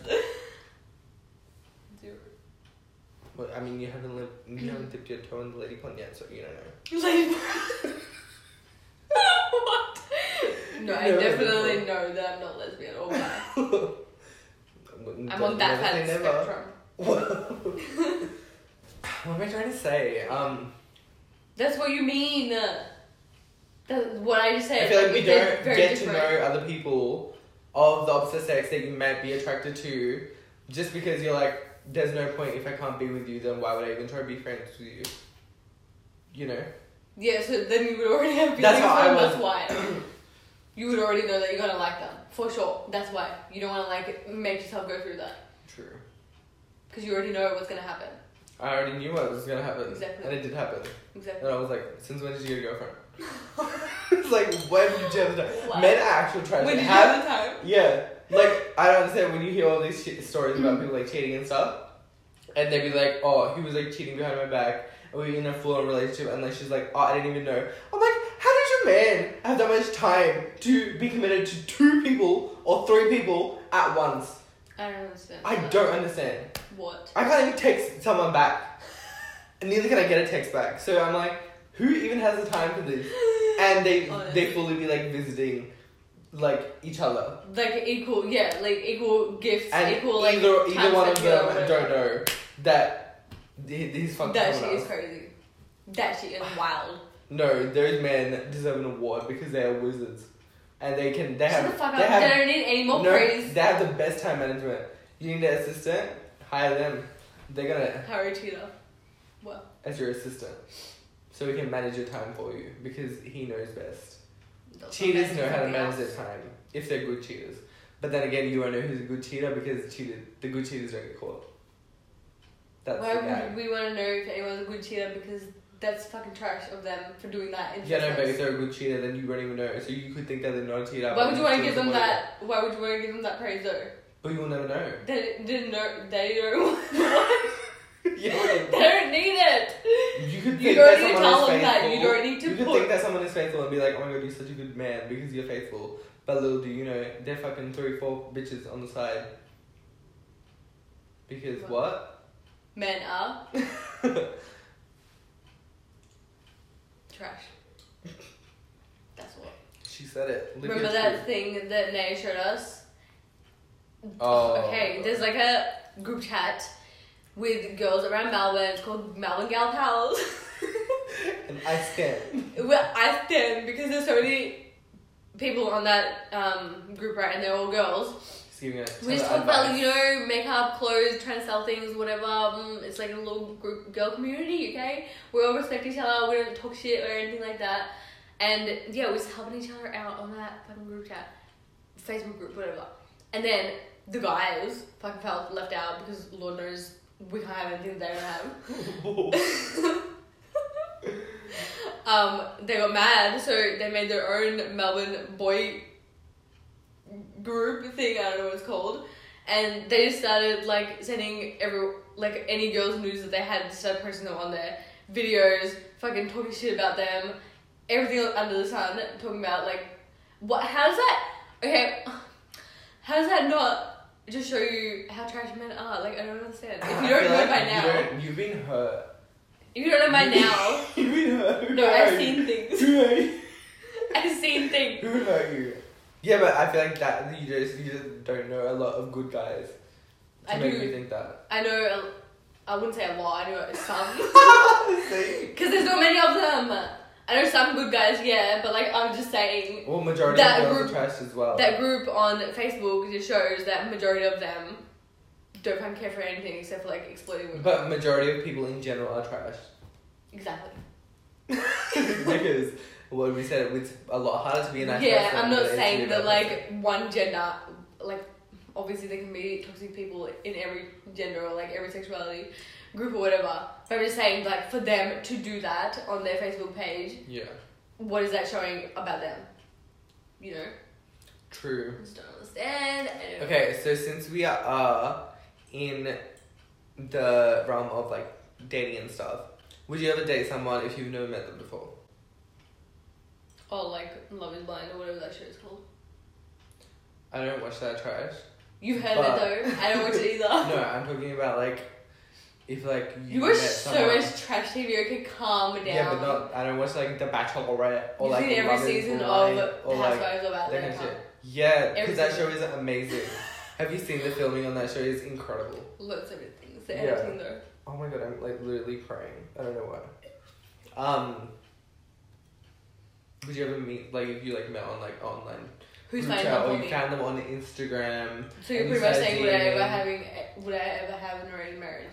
Well, I mean, you haven't lived, you haven't dipped your toe in the lady pond yet, so you don't know. (laughs) Like, what? (laughs) No, I No, definitely no. know that I'm not lesbian (laughs) or bi. I'm on that side of the spectrum. what am I trying to say? Um, That's what you mean. That's what I just said. I feel like we they're don't very get different. to know other people of the opposite sex that you might be attracted to, just because you're like, there's no point if I can't be with you, then why would I even try to be friends with you? You know. Yeah, so then you would already have feelings That's how I was. That's why. you would already know that you're gonna like them for sure. That's why you don't want to like make yourself go through that True. because you already know what's gonna happen. I already knew what was gonna happen, Exactly. and it did happen. Exactly. And I was like, since when did you get a girlfriend? (laughs) it's like, when did you have the time? Men are actual trash. When did you have the time? Yeah, like I don't understand when you hear all these shit stories about mm. people like cheating and stuff, and they'd be like, "Oh, he was like cheating behind my back," and we were in a full-on relationship, and like she's like, "Oh, I didn't even know." I'm like, how does your man have that much time to be committed to two people or three people at once? I don't understand. I don't understand. What? I can't even text someone back, and neither can I get a text back. So I'm like, who even has the time for this? (sighs) And they Honestly. they fully be like visiting, like each other. Like equal, yeah, like equal gifts, and equal like either either one of them don't know that he- he's fucking That she is crazy. That she is (sighs) wild. No, those men deserve an award because they are wizards, and they can they Shut have the fuck they up. have they don't need any more no, praise. they have the best time management. You need an assistant, hire them. They're gonna Harry Cheetah. Well, as your assistant, so he can manage your time for you because he knows best. Cheaters know how to manage their time if they're good cheaters. But then again, you won't know who's a good cheater because cheated, the good cheaters don't get caught. That's Why would we want to know if anyone's a good cheater? Because that's fucking trash of them for doing that. In the Yeah, no, but if they're a good cheater, then you won't even know. So you could think that they're not a cheater. Why would you want to give them that? Why would you want to give them that praise though? But you will never know. They didn't know. They don't. (laughs) what? (laughs) you, (laughs) they don't need it. you could You think don't that need to someone tell is them that. faithful. You don't need to You could think that someone is faithful and be like, oh my god, you're such a good man because you're faithful. But little do you know, they're fucking three, four bitches on the side. Because what? Men are (laughs) trash. That's what. She said it. Look Remember that you. thing that Nay showed us? Oh. Okay, there's like a group chat with girls around Melbourne. It's called Melbourne Gal Pals. And I stand. well, I stand because there's so many people on that um, group, right? And they're all girls. Just giving it. We just talk about, like, you know, makeup, clothes, trying to sell things, whatever. Um, it's like a little group girl community, okay? We all respect each other. We don't talk shit or anything like that. And yeah, we're just helping each other out on that fucking group chat, Facebook group, whatever. And then the guys fucking felt left out because Lord knows we can't have anything that have. um, they got mad, so they made their own Melbourne boy group thing. I don't know what it's called, and they just started like sending every like any girls' news that they had, started posting them on there, videos, fucking talking shit about them, everything under the sun, talking about like what? How does that? Okay, how does that not? Just show you how trash men are. Like I don't understand. If you don't know like by you now, don't- You've been hurt. if you don't know by now, (laughs) You've been hurt. Who no, I've you? seen things. Who you? (laughs) I've seen things. Who hurt you? Yeah, but I feel like that you just you just don't know a lot of good guys to I make do. me think that. I know. A, I wouldn't say a lot. I know some. (laughs) Because there's not many of them. I know some good guys, yeah, but like I'm just saying, Well, majority That of group- are trash as well. that group on Facebook just shows that majority of them don't find care for anything except for like exploiting women. but majority of people in general are trash. exactly. (laughs) because what we said, it's a lot harder to be a nice yeah, person I'm not it is to be saying that like one gender, like obviously there can be toxic people in every gender or like every sexuality group or whatever. But I'm just saying like for them to do that on their Facebook page. Yeah, what is that showing about them? You know, true. I just don't understand. Okay, so since we are uh, in the realm of like dating and stuff, would you ever date someone if you've never met them before? Or like Love Is Blind or whatever that show is called. I don't watch that trash. You've heard But- it though. I don't watch it either. (laughs) No, I'm talking about like if like you, You met so someone. much trash TV. Okay, calm down. Yeah, but not. I don't watch like The Bachelorette or like seen every Is season of like Housewives of Atlanta. Yeah, because that show is amazing. Have you seen the filming on that show? It's incredible. Lots of it things. The Yeah. editing though. Oh my god, I'm like literally crying. I don't know why. Um, would you ever meet like if you like met on like online Who's finding chat, or you me? found them on Instagram? So you're pretty much saying would I ever having would I ever have an arranged marriage?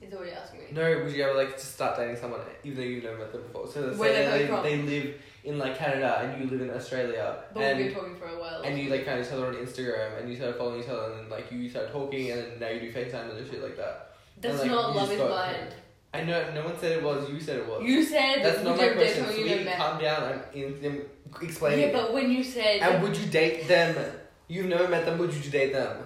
Is you're asking me? No, would you ever like to start dating someone even though you've never met them before? So let's Where say they they, come they live in like Canada and you live in Australia But and we've been talking for a while. and you like found each other on Instagram and you started following each other and then like you started talking and then now you do FaceTime and shit like that. That's and, like, not love is blind. I know no one said it was, you said it was. You said That's not my you have dated question. someone you Sweet, never met? calm down. I'm in, in explaining. Yeah, but when you said and would you date them? You've never met them. Would you date them?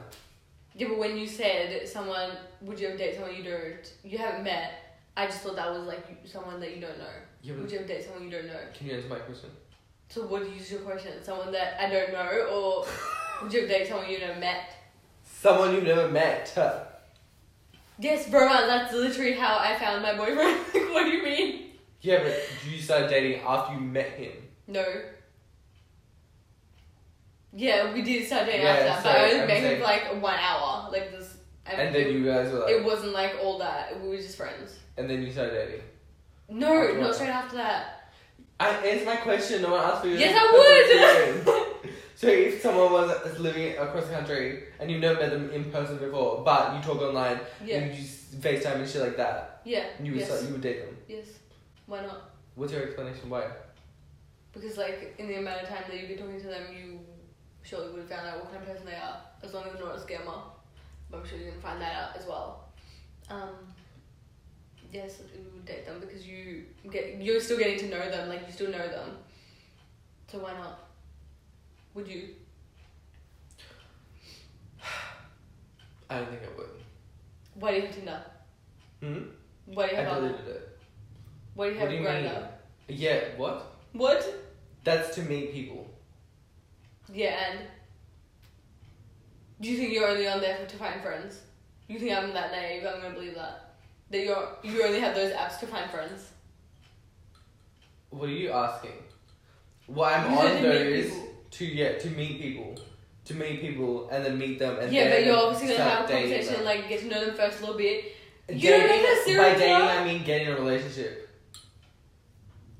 yeah, but when you said someone would you ever date someone you don't you haven't met? I just thought that was like someone that you don't know. Yeah, Would you ever date someone you don't know? can you answer my question? So what is your question? Someone that I don't know, or (laughs) would you ever date someone you never met? Someone you've never met. Yes, bro, that's literally how I found my boyfriend. (laughs) like, what do you mean? Yeah, but you started dating after you met him. No. Yeah, we did start dating Yeah, after that, but so I only met him for like one hour. Like this. I And then you guys were like, It wasn't like all that. We were just friends. and then you started dating. No, After not straight after that. I answer my question. No one asked for. Yes, I would. (laughs) (laughs) so if someone was living across the country and you've never met them in person before, but you talk online Yeah. and you just FaceTime and shit like that, Yeah. you would yes. start, you would date them. Yes. Why not? What's your explanation why? Because like in the amount of time that you've been talking to them, you surely would have found out what kind of person they are, as long as they're not a scammer. But I'm sure you're gonna find that out as well. Um, yes, you would date them because you get you're still getting to know them, like you still know them. So why not? Would you? I don't think I would. Why do you have Tinder? Hmm? Why do you I have Grindr? deleted it. Why do you What have do you Grindr? mean? Yeah, what? What? That's to meet people. Yeah, and do you think you're only on there for, to find friends? You think I'm that naive? I'm gonna believe that that you're you only have those apps to find friends. What are you asking? Why I'm You on said to meet those people. to yeah to meet people, to meet people and then meet them and yeah, but you're obviously gonna have a conversation, them. like get to know them first a little bit. You dating, don't the serial by dating? I mean getting a relationship,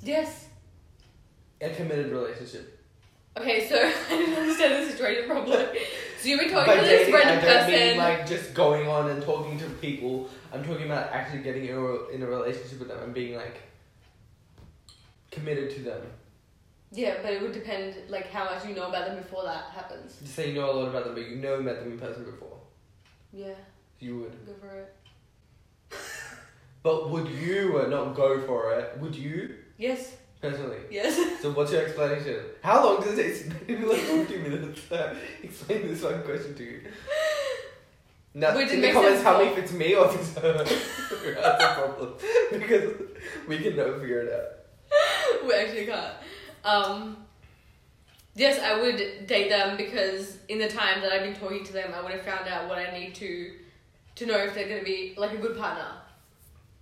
Yes. a committed relationship. Okay, so (laughs) I didn't understand the situation properly. So you've been talking to this random person. mean like just going on and talking to people. I'm talking about actually getting in a, in a relationship with them and being like committed to them. yeah, but it would depend like how much you know about them before that happens. Just say you know a lot about them, but you never met them in person before. Yeah, You would. go for it. (laughs) But would you uh, not go for it? Would you Yes, personally? yes. (laughs) So what's your explanation? How long does it take? (laughs) Maybe like 40 minutes to (laughs) explain this one question to you. Now, Which in the comments, tell me if it's me or if it's her. That's a problem. Because we can never figure it out. we actually can't. Um, yes, I would date them because in the time that I've been talking to them, I would have found out what I need to to know if they're going to be like a good partner.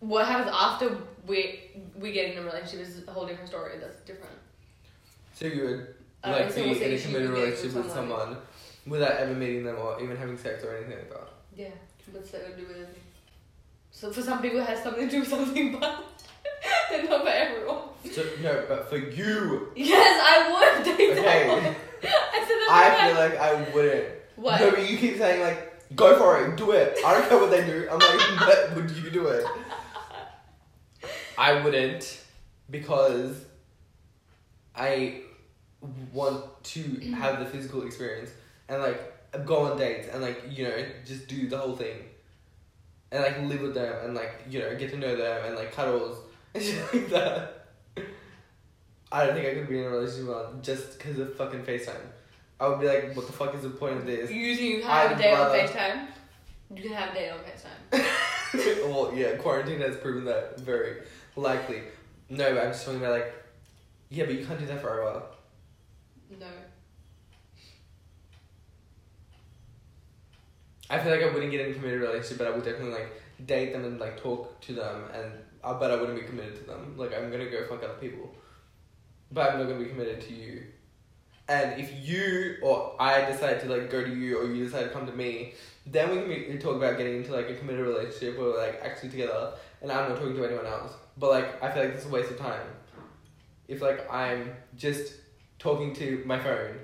What happens after we we get in a relationship is a whole different story. That's different. So you would I like be in a committed with getting relationship with someone without ever meeting them or even having sex or anything like that. Yeah, what's that to do with anything? So for some people, it has something to do with something, (laughs) but and not for everyone. So no, but for you, Yes, I would (laughs) date Okay. someone. I said. I feel like I wouldn't. What? No, but you keep saying like, go for it, do it. I don't care what they do. I'm like, (laughs) but would you do it? I wouldn't because I want to mm. have the physical experience and like go on dates and like you know just do the whole thing and like live with them and like you know get to know them and like cuddles (laughs) and shit like that. I don't think I could be in a relationship with just because of fucking FaceTime. I would be like, what the fuck is the point of this? Usually you have I'd a date on rather- FaceTime. You can have a date on (laughs) FaceTime. well, yeah, quarantine has proven that very likely. No, but I'm just talking about like, yeah, but you can't do that for a while. No. I feel like I wouldn't get in a committed relationship, but I would definitely like date them and like talk to them, and I but I wouldn't be committed to them. Like I'm gonna go fuck other people, but I'm not gonna be committed to you. And if you or I decide to like go to you, or you decide to come to me, then we can be, talk about getting into like a committed relationship where we're like actually together. And I'm not talking to anyone else. But like I feel like this is a waste of time. If like I'm just talking to my phone,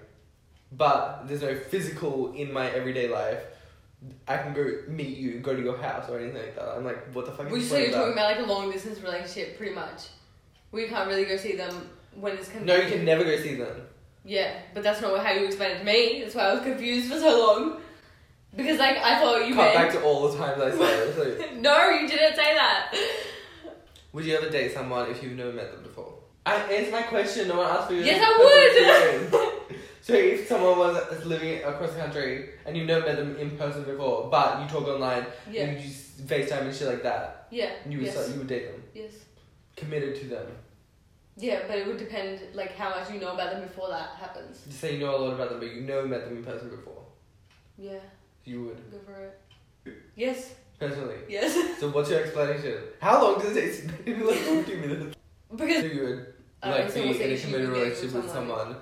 but there's no physical in my everyday life. I can go meet you, go to your house or anything like that. I'm like, what the fuck We just say you're talking about like a long distance relationship, pretty much? We can't really go see them when it's No, you can never go see them. Yeah, but that's not how you explained it to me. That's why I was confused for so long. Because like I thought you Cut meant. back to all the times I said it. So, (laughs) no, you didn't say that. would you ever date someone if you've never met them before? I answer my question. No one asked for your Yes, I would. (laughs) so if someone was living across the country and you've never met them in person before, but you talk online, Yeah, and you use FaceTime and shit like that, yeah, you would yes, start, you would date them, yes. committed to them. Yeah, but it would depend like how much you know about them before that happens. Just say you know a lot about them, but you never met them in person before. Yeah, You would go for it. Yes, personally. yes. So what's your explanation? How long does it (laughs) take? Maybe like 15 minutes. because So you would I like don't be in a committed relationship with someone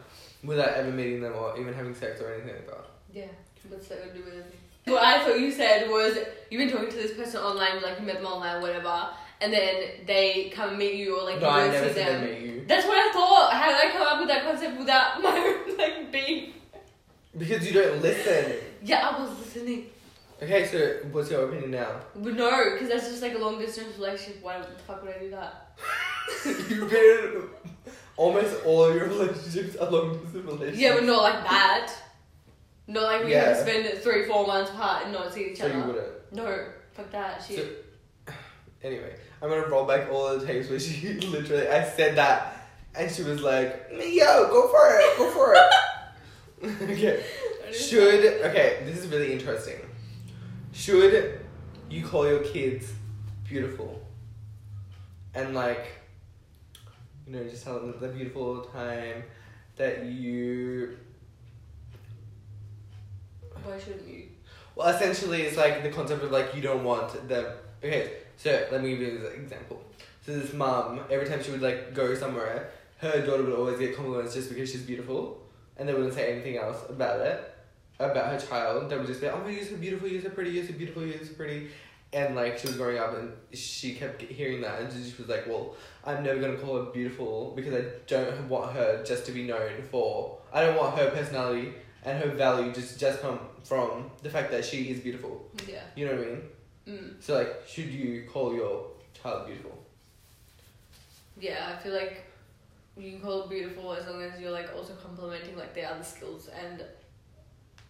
without ever meeting them or even having sex or anything like that. Yeah, what's that gonna do with anything? What I thought you said was you've been talking to this person online, like you met them online, whatever, and then they come and meet you or like no, you I go never see said them. they met you. That's what I thought. How did I come up with that concept without (laughs) my own like being? Because you don't listen. Yeah, I was listening. Okay, so what's your opinion now? But no, because that's just like a long distance relationship. Why the fuck would I do that? (laughs) You've been (laughs) almost all of your relationships are long distance relationships. Yeah, but not like that. Not like we have to Yeah. spend three, four months apart and not see each So you other. wouldn't. No, fuck that shit. So- (sighs) Anyway, I'm gonna roll back all the tapes where she (laughs) literally I said that and she was like, Yo, go for it, go for it. (laughs) okay. Should okay, this is really interesting. Should you call your kids beautiful? And like you know, just tell them that they're beautiful all the time, that you Why shouldn't you? well essentially it's like the concept of like you don't want them okay, so let me give you an example. So this mom, every time she would like go somewhere, her daughter would always get compliments just because she's beautiful and they wouldn't say anything else about it. About her child. They would just be like, Oh you're so beautiful, you're so pretty, you're so beautiful, you're so pretty and like she was growing up and she kept hearing that and she was like, Well, I'm never gonna call her beautiful because I don't want her just to be known for I don't want her personality and her value just just come from the fact that she is beautiful. Yeah. You know what I mean? Mm. So like, should you call your child beautiful? Yeah, I feel like you can call it beautiful as long as you're like also complimenting like their other skills and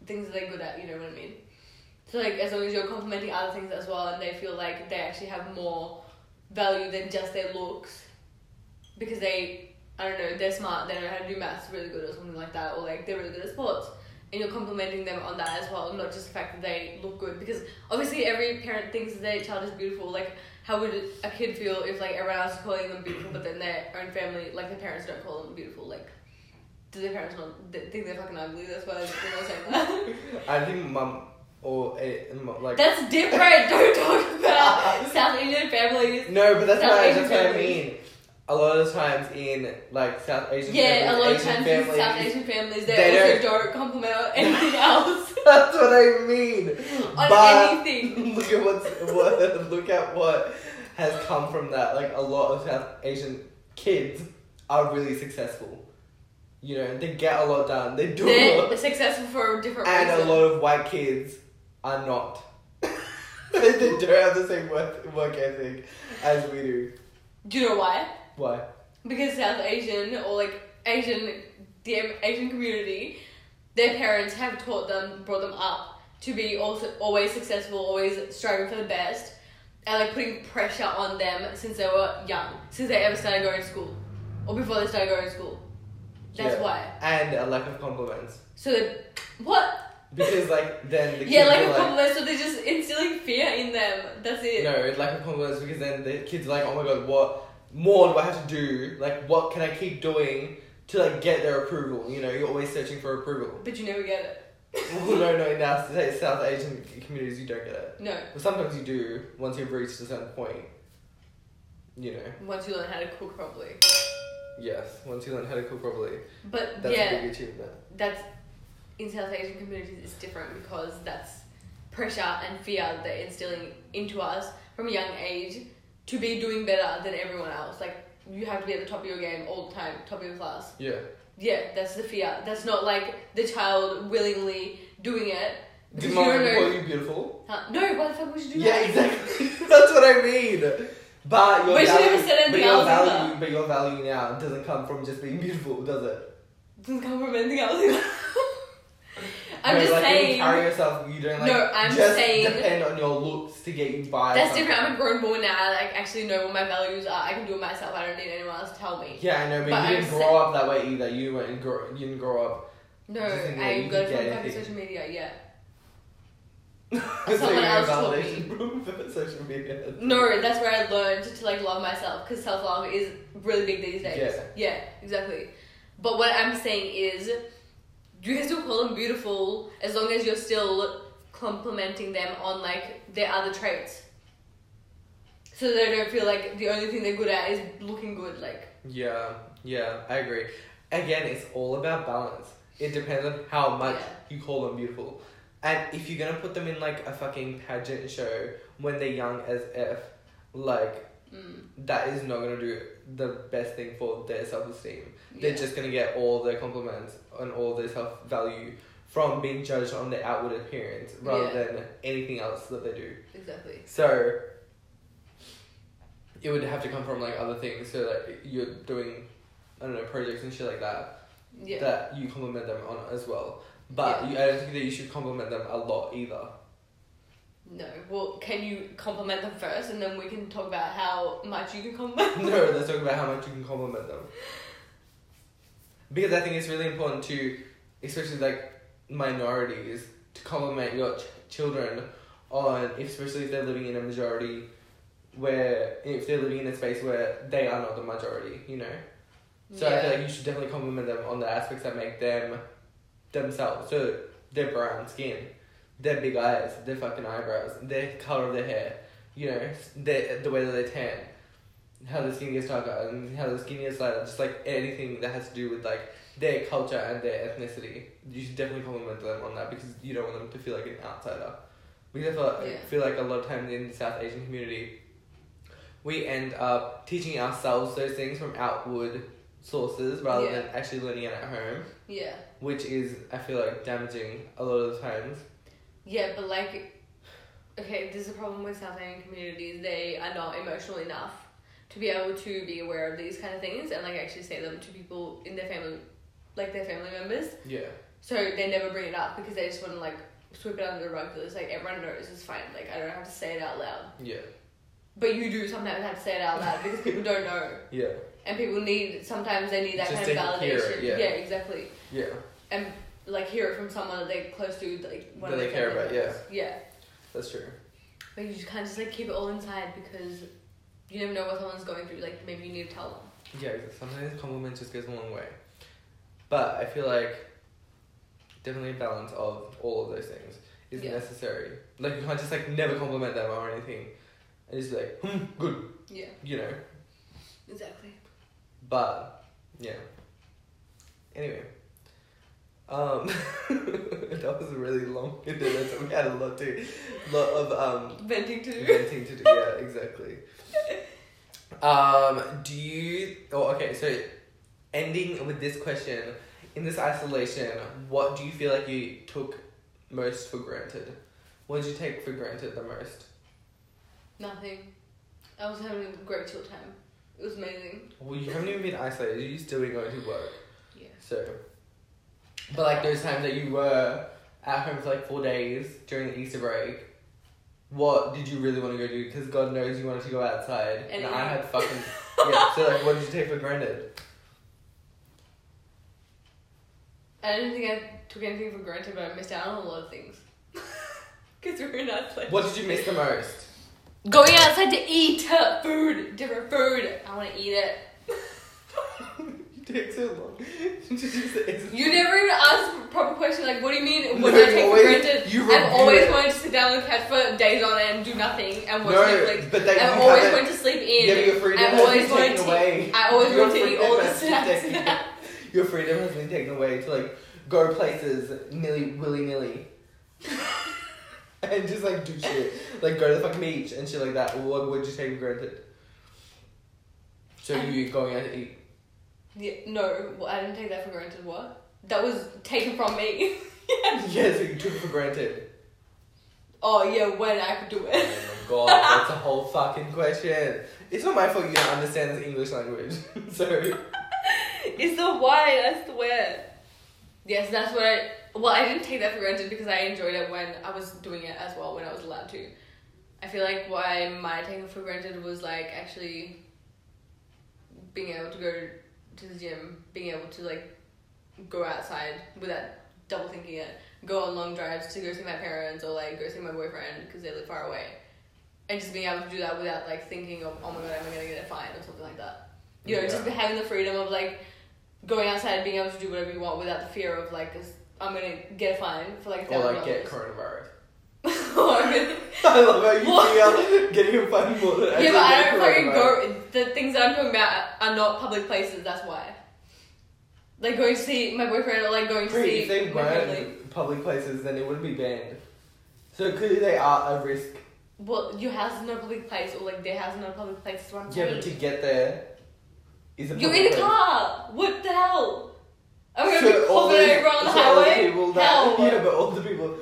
things they're good at, you know what I mean? So like as long as you're complimenting other things as well and they feel like they actually have more value than just their looks because they I don't know, they're smart, they know how to do maths really good or something like that, or like they're really good at sports. And you're complimenting them on that as well, not just the fact that they look good. Because obviously every parent thinks their child is beautiful. Like how would a kid feel if like everyone else is calling them beautiful, but then their own family, like their parents, don't call them beautiful? Like, do their parents not th- think they're fucking ugly? That's why they're not saying that. I think mum or eh, a, like That's different. (laughs) Don't talk about (laughs) South Indian families. no, but that's South what I, Asian that's what I mean. A lot of times in like South Asian Yeah, families, a lot of Asian times families, in South Asian families, they, they also don't compliment (laughs) anything else (laughs) That's what I mean. on but anything. (laughs) look at what's what look at what has come from that. Like a lot of South Asian kids are really successful. You know, they get a lot done. They do. They're lot, successful for a different and a lot of white kids are not. they don't have the same work, work ethic as we do. Do you know why? Why? Because South Asian or like Asian, the Asian community, their parents have taught them, brought them up to be also always successful, always striving for the best, and like putting pressure on them since they were young, since they ever started going to school, or before they started going to school. That's Yeah. why. And a lack of compliments. So that what? Because like then the (laughs) kids Yeah, like are a like compliment. So they're just instilling fear in them. That's it. No, lack of confidence because then the kids are like, oh my god, what more do I have to do? Like, what can I keep doing to like get their approval? You know, you're always searching for approval. But you never get it. well, no, no, in our South Asian communities, you don't get it. No. But sometimes you do once you've reached a certain point. You know, Once you learn how to cook properly. yes, once you learn how to cook properly, But that's yeah, a big achievement. that's in South Asian communities it's different because that's pressure and fear that they're instilling into us from a young age to be doing better than everyone else. Like you have to be at the top of your game all the time, top of your class. Yeah. Yeah, that's the fear. That's not like the child willingly doing it. Did mom call you beautiful? Huh? No, why the fuck would you do Yeah, that? exactly. (laughs) that's what I mean. But your But value, but your value, either. but your value now doesn't come from just being beautiful, does it? Doesn't come from anything else. (laughs) I'm No, just like, saying. you carry yourself, you don't like. No, I'm just saying- depend on your looks to get you by. That's something. different. I'm a grown woman now. I like actually know what my values are. I can do it myself. I don't need anyone else to tell me. Yeah, I know, but, But you didn't grow up that way either. You weren't grow. You didn't grow up. No, Just in the I got it from get fucking anything. social media. Yeah. (laughs) So Someone else validation (laughs) from social media. No, that's where I learned to like love myself because self love is really big these days. Yeah. Yeah, exactly. But what I'm saying is, you can still call them beautiful as long as you're still complimenting them on like their other traits. So they don't feel like the only thing they're good at is looking good. Like Yeah, yeah, I agree. Again, it's all about balance. It depends on how much Yeah. you call them beautiful. And if you're gonna put them in like a fucking pageant show when they're young as F, like mm, that is not gonna do the best thing for their self esteem. They're just gonna get all their compliments and all their self value from being judged on their outward appearance rather Yeah. than anything else that they do. exactly. So it would have to come from like other things. So like you're doing, I don't know, projects and shit like that Yeah. that you compliment them on as well. But Yeah. you, I don't think that you should compliment them a lot either. No. Well, can you compliment them first, and then we can talk about how much you can compliment. them? no, let's talk about how much you can compliment them. Because I think it's really important to, especially like minorities, to compliment your ch- children on, especially if they're living in a majority, where if they're living in a space where they are not the majority, you know. So I feel like you should definitely compliment them on the aspects that make them themselves. So their brown skin, their big eyes, their fucking eyebrows, their color of their hair, you know, their, the way that they tan, how their skin gets darker, and how their skin gets lighter. Just like anything that has to do with like their culture and their ethnicity, you should definitely compliment them on that because you don't want them to feel like an outsider. Because I feel like, Yeah. Feel like a lot of times in the South Asian community, we end up teaching ourselves those things from outward sources rather Yeah. than actually learning it at home, Yeah. which is I feel like damaging a lot of the times. Yeah, but like, okay, this is a problem with South Asian communities. They are not emotional enough to be able to be aware of these kind of things and like actually say them to people in their family, like their family members. Yeah, So they never bring it up because they just want to like sweep it under the rug. It's like everyone knows it's fine. Like I don't have to say it out loud. yeah, But you do sometimes have to say it out loud because people don't know. (laughs) yeah, And people need, sometimes they need that Just kind of validation. it, yeah. exactly. yeah. And like hear it from someone that they're close to, like one That of they care about, yeah. Yeah. That's true. But you just can't just like keep it all inside because you never know what someone's going through. Like maybe you need to tell them. Yeah, sometimes compliment just goes a long way. But I feel like definitely a balance of all of those things is Yeah. necessary. Like you can't just like never compliment them or anything, and just be like, hmm, good, Yeah, you know. exactly. But yeah. Anyway. Um, (laughs) that was really long. (laughs) We had a lot to, lot of um Venting to do. venting to do. Yeah, exactly. Um, do you? Oh, okay. So, ending with this question: in this isolation, what do you feel like you took most for granted? What did you take for granted the most? Nothing. I was having a great chill time. It was amazing. Well, you haven't even been isolated. You're still been going to work. Yeah. So, but like those times that you were at home for like four days during the Easter break, what did you really want to go do? Because God knows you wanted to go outside, and, And I had fucking (laughs) yeah. So like, what did you take for granted? I didn't think I took anything for granted, but I missed out on a lot of things. (laughs) Because we were in isolation. What did you miss the most? Going outside to eat uh, food, different food. I want to eat it. So long. (laughs) You never even asked a proper question like, what do you mean? What No, I take always- for granted? you I've always it. wanted to sit down on the couch for days on end and do nothing and watch No, Netflix. but then I've always wanted to sleep in. Yeah, your freedom I've always been wanted taken to. away. I always Your wanted to eat all the snacks. Your freedom has been taken away to like go places nilly willy nilly. and just like do shit. Like go to the fucking beach and shit like that. What would you take for granted? So um, you going out to eat. Yeah, no, well, I didn't take that for granted. What? That was taken from me. (laughs) (laughs) Yeah, so you took it for granted. oh yeah, when I could do Oh it. my god, that's a whole fucking question. It's not my fault you don't understand this English language. (laughs) so it's the why, that's the where. Yes, that's what I. Well, I didn't take that for granted because I enjoyed it when I was doing it as well when I was allowed to. I feel like why my taking for granted was like actually being able to go to the gym, being able to like go outside without double thinking it, go on long drives to go see my parents or like go see my boyfriend because they live far away, and just being able to do that without like thinking of oh my god am I gonna get a fine or something like that. You know, Yeah. just having the freedom of like going outside, being able to do whatever you want without the fear of like, I'm gonna get a fine for like or like get coronavirus. Or I'm gonna- I love how you What? feel getting a fine more yeah, but I don't fucking go. The things that I'm talking about are not public places. That's why. Like going to see my boyfriend or like going to Great, see if they weren't public places, then it wouldn't be banned. So clearly they are a risk. Well, your house is not a public place, or like their house is not a public place. That's what I'm Yeah, but to get there is a You're in a car. What the hell? I'm gonna So be all coughing the- over on the so all highway. people that, hell. Yeah, but all the people.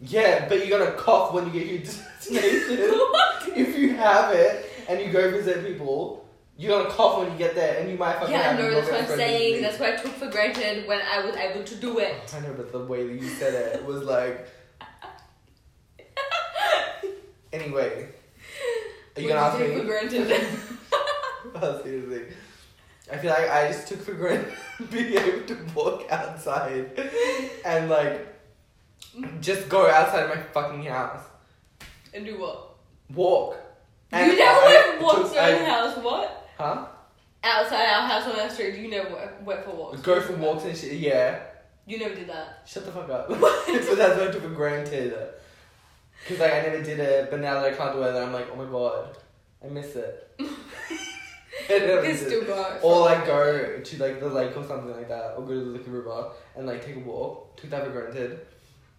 Yeah, but you're gonna cough when you get your (laughs) destination. What? if you have it and you go visit people, you're gonna cough when you get there, and you might fucking Yeah, no, your that's what I'm saying. That's what I took for granted when I was able to do oh, it. you. I know, but the way that you said it was like. (laughs) Anyway, are you gonna ask What me? for granted? (laughs) Oh, seriously. I feel like I just took for granted being able to walk outside and like just go outside my fucking house. and do what? Walk. you never I- went for walks took- around the house. What? Huh? Outside our house on our street, you never went- went for walks. Go for walks and shit. Yeah. You never did that. Shut the fuck up. so (laughs) (laughs) that's what I took for granted. Cause like I never did it, but now that I can't do it, I'm like, oh my god, I miss it. (laughs) I You don't can miss it. still go. Or like go to like the lake or something like that, or go to the Liquor River and like take a walk. Took that for granted.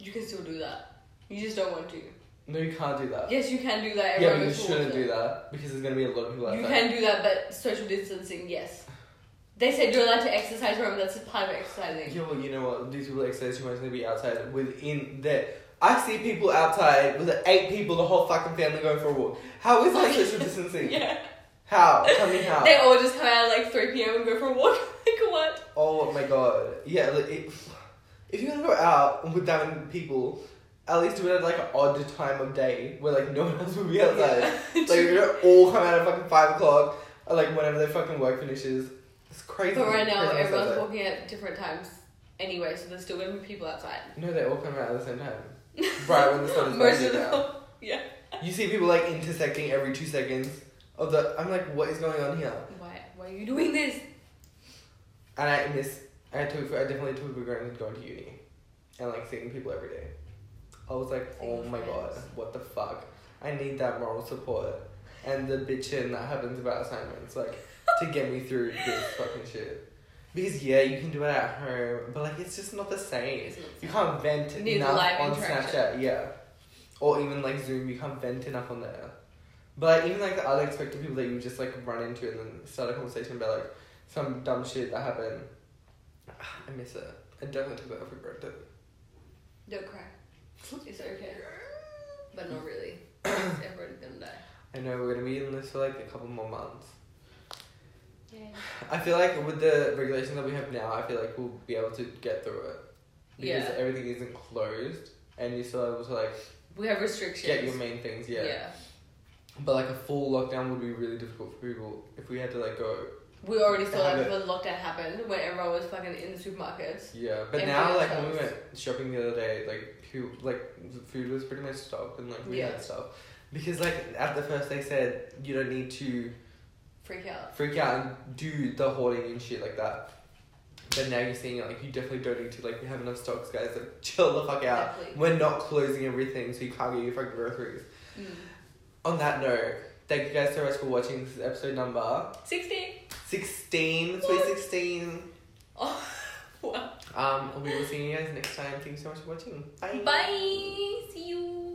You can still do that. You just don't want to. No, you can't do that. Yes, you can do that. yeah, but you shouldn't do that because there's gonna be a lot of people outside. You can do that, but social distancing, yes. They said you're allowed to exercise. Remember, that's a part of exercising. Yeah, well, you know what? These people exercise too much. They be outside within there. I see people outside with eight people, the whole fucking family going for a walk. How is that social (laughs) distancing? Yeah. How? Tell me how. They all just come out at like 3 p.m. and go for a walk. (laughs) like, what? Oh my god. Yeah, like if, if you're gonna go out with that many people, at least do it at like an odd time of day where like no one else will be outside. Yeah. (laughs) Like you don't all come out at fucking five o'clock or like whenever their fucking work finishes. It's crazy. but right now, everyone's outside. walking at different times anyway, so there's still gonna be people outside. No, they all come out at the same time. (laughs) right when the sun is Most of them. (laughs) Yeah. You see people like intersecting every two seconds of the. I'm like, what is going on here? Why? Why are you doing this? And I miss. I took. I definitely took for granted going to uni, and like seeing people every day. I was like, Seeing oh my god, what the fuck? I need that moral support. and the bitching that happens about assignments, like to get me through this fucking shit. Because yeah, you can do it at home, but like it's just not the same. Not You same. can't vent You enough on. Snapchat, yeah. Or even like Zoom, you can't vent enough on there. But like, even like the unexpected people that you just like run into and then start a conversation about like some dumb shit that happened. (sighs) I miss it. I definitely took that for granted. Don't cry. It's okay. But not really. (coughs) Everybody's gonna die. I know we're gonna be in this for like a couple more months. Yeah. I feel like with the regulations that we have now, I feel like we'll be able to get through it. Because Yeah. everything isn't closed and you're still able to like We have restrictions. get your main things, yeah. yeah. But like a full lockdown would be really difficult for people if we had to like go. We already saw that it- when lockdown happened, when everyone was fucking in the supermarkets. Yeah, but now like when we went shopping the other day, like pu- like the food was pretty much stocked and like we Yeah. had stuff. Because like at the first they said you don't need to Freak out. freak out and do the hoarding and shit like that. But now you're seeing it like you definitely don't need to like we have enough stocks, guys. Like (laughs) chill the fuck out. Exactly. We're not closing everything, so you can't get your fucking groceries. Mm. On that note, thank you guys so much for watching. This is episode number 16. sixteen. Sweet (laughs) sixteen. Oh, wow. Um, we will see you guys next time. Thank you so much for watching. Bye. Bye. See you.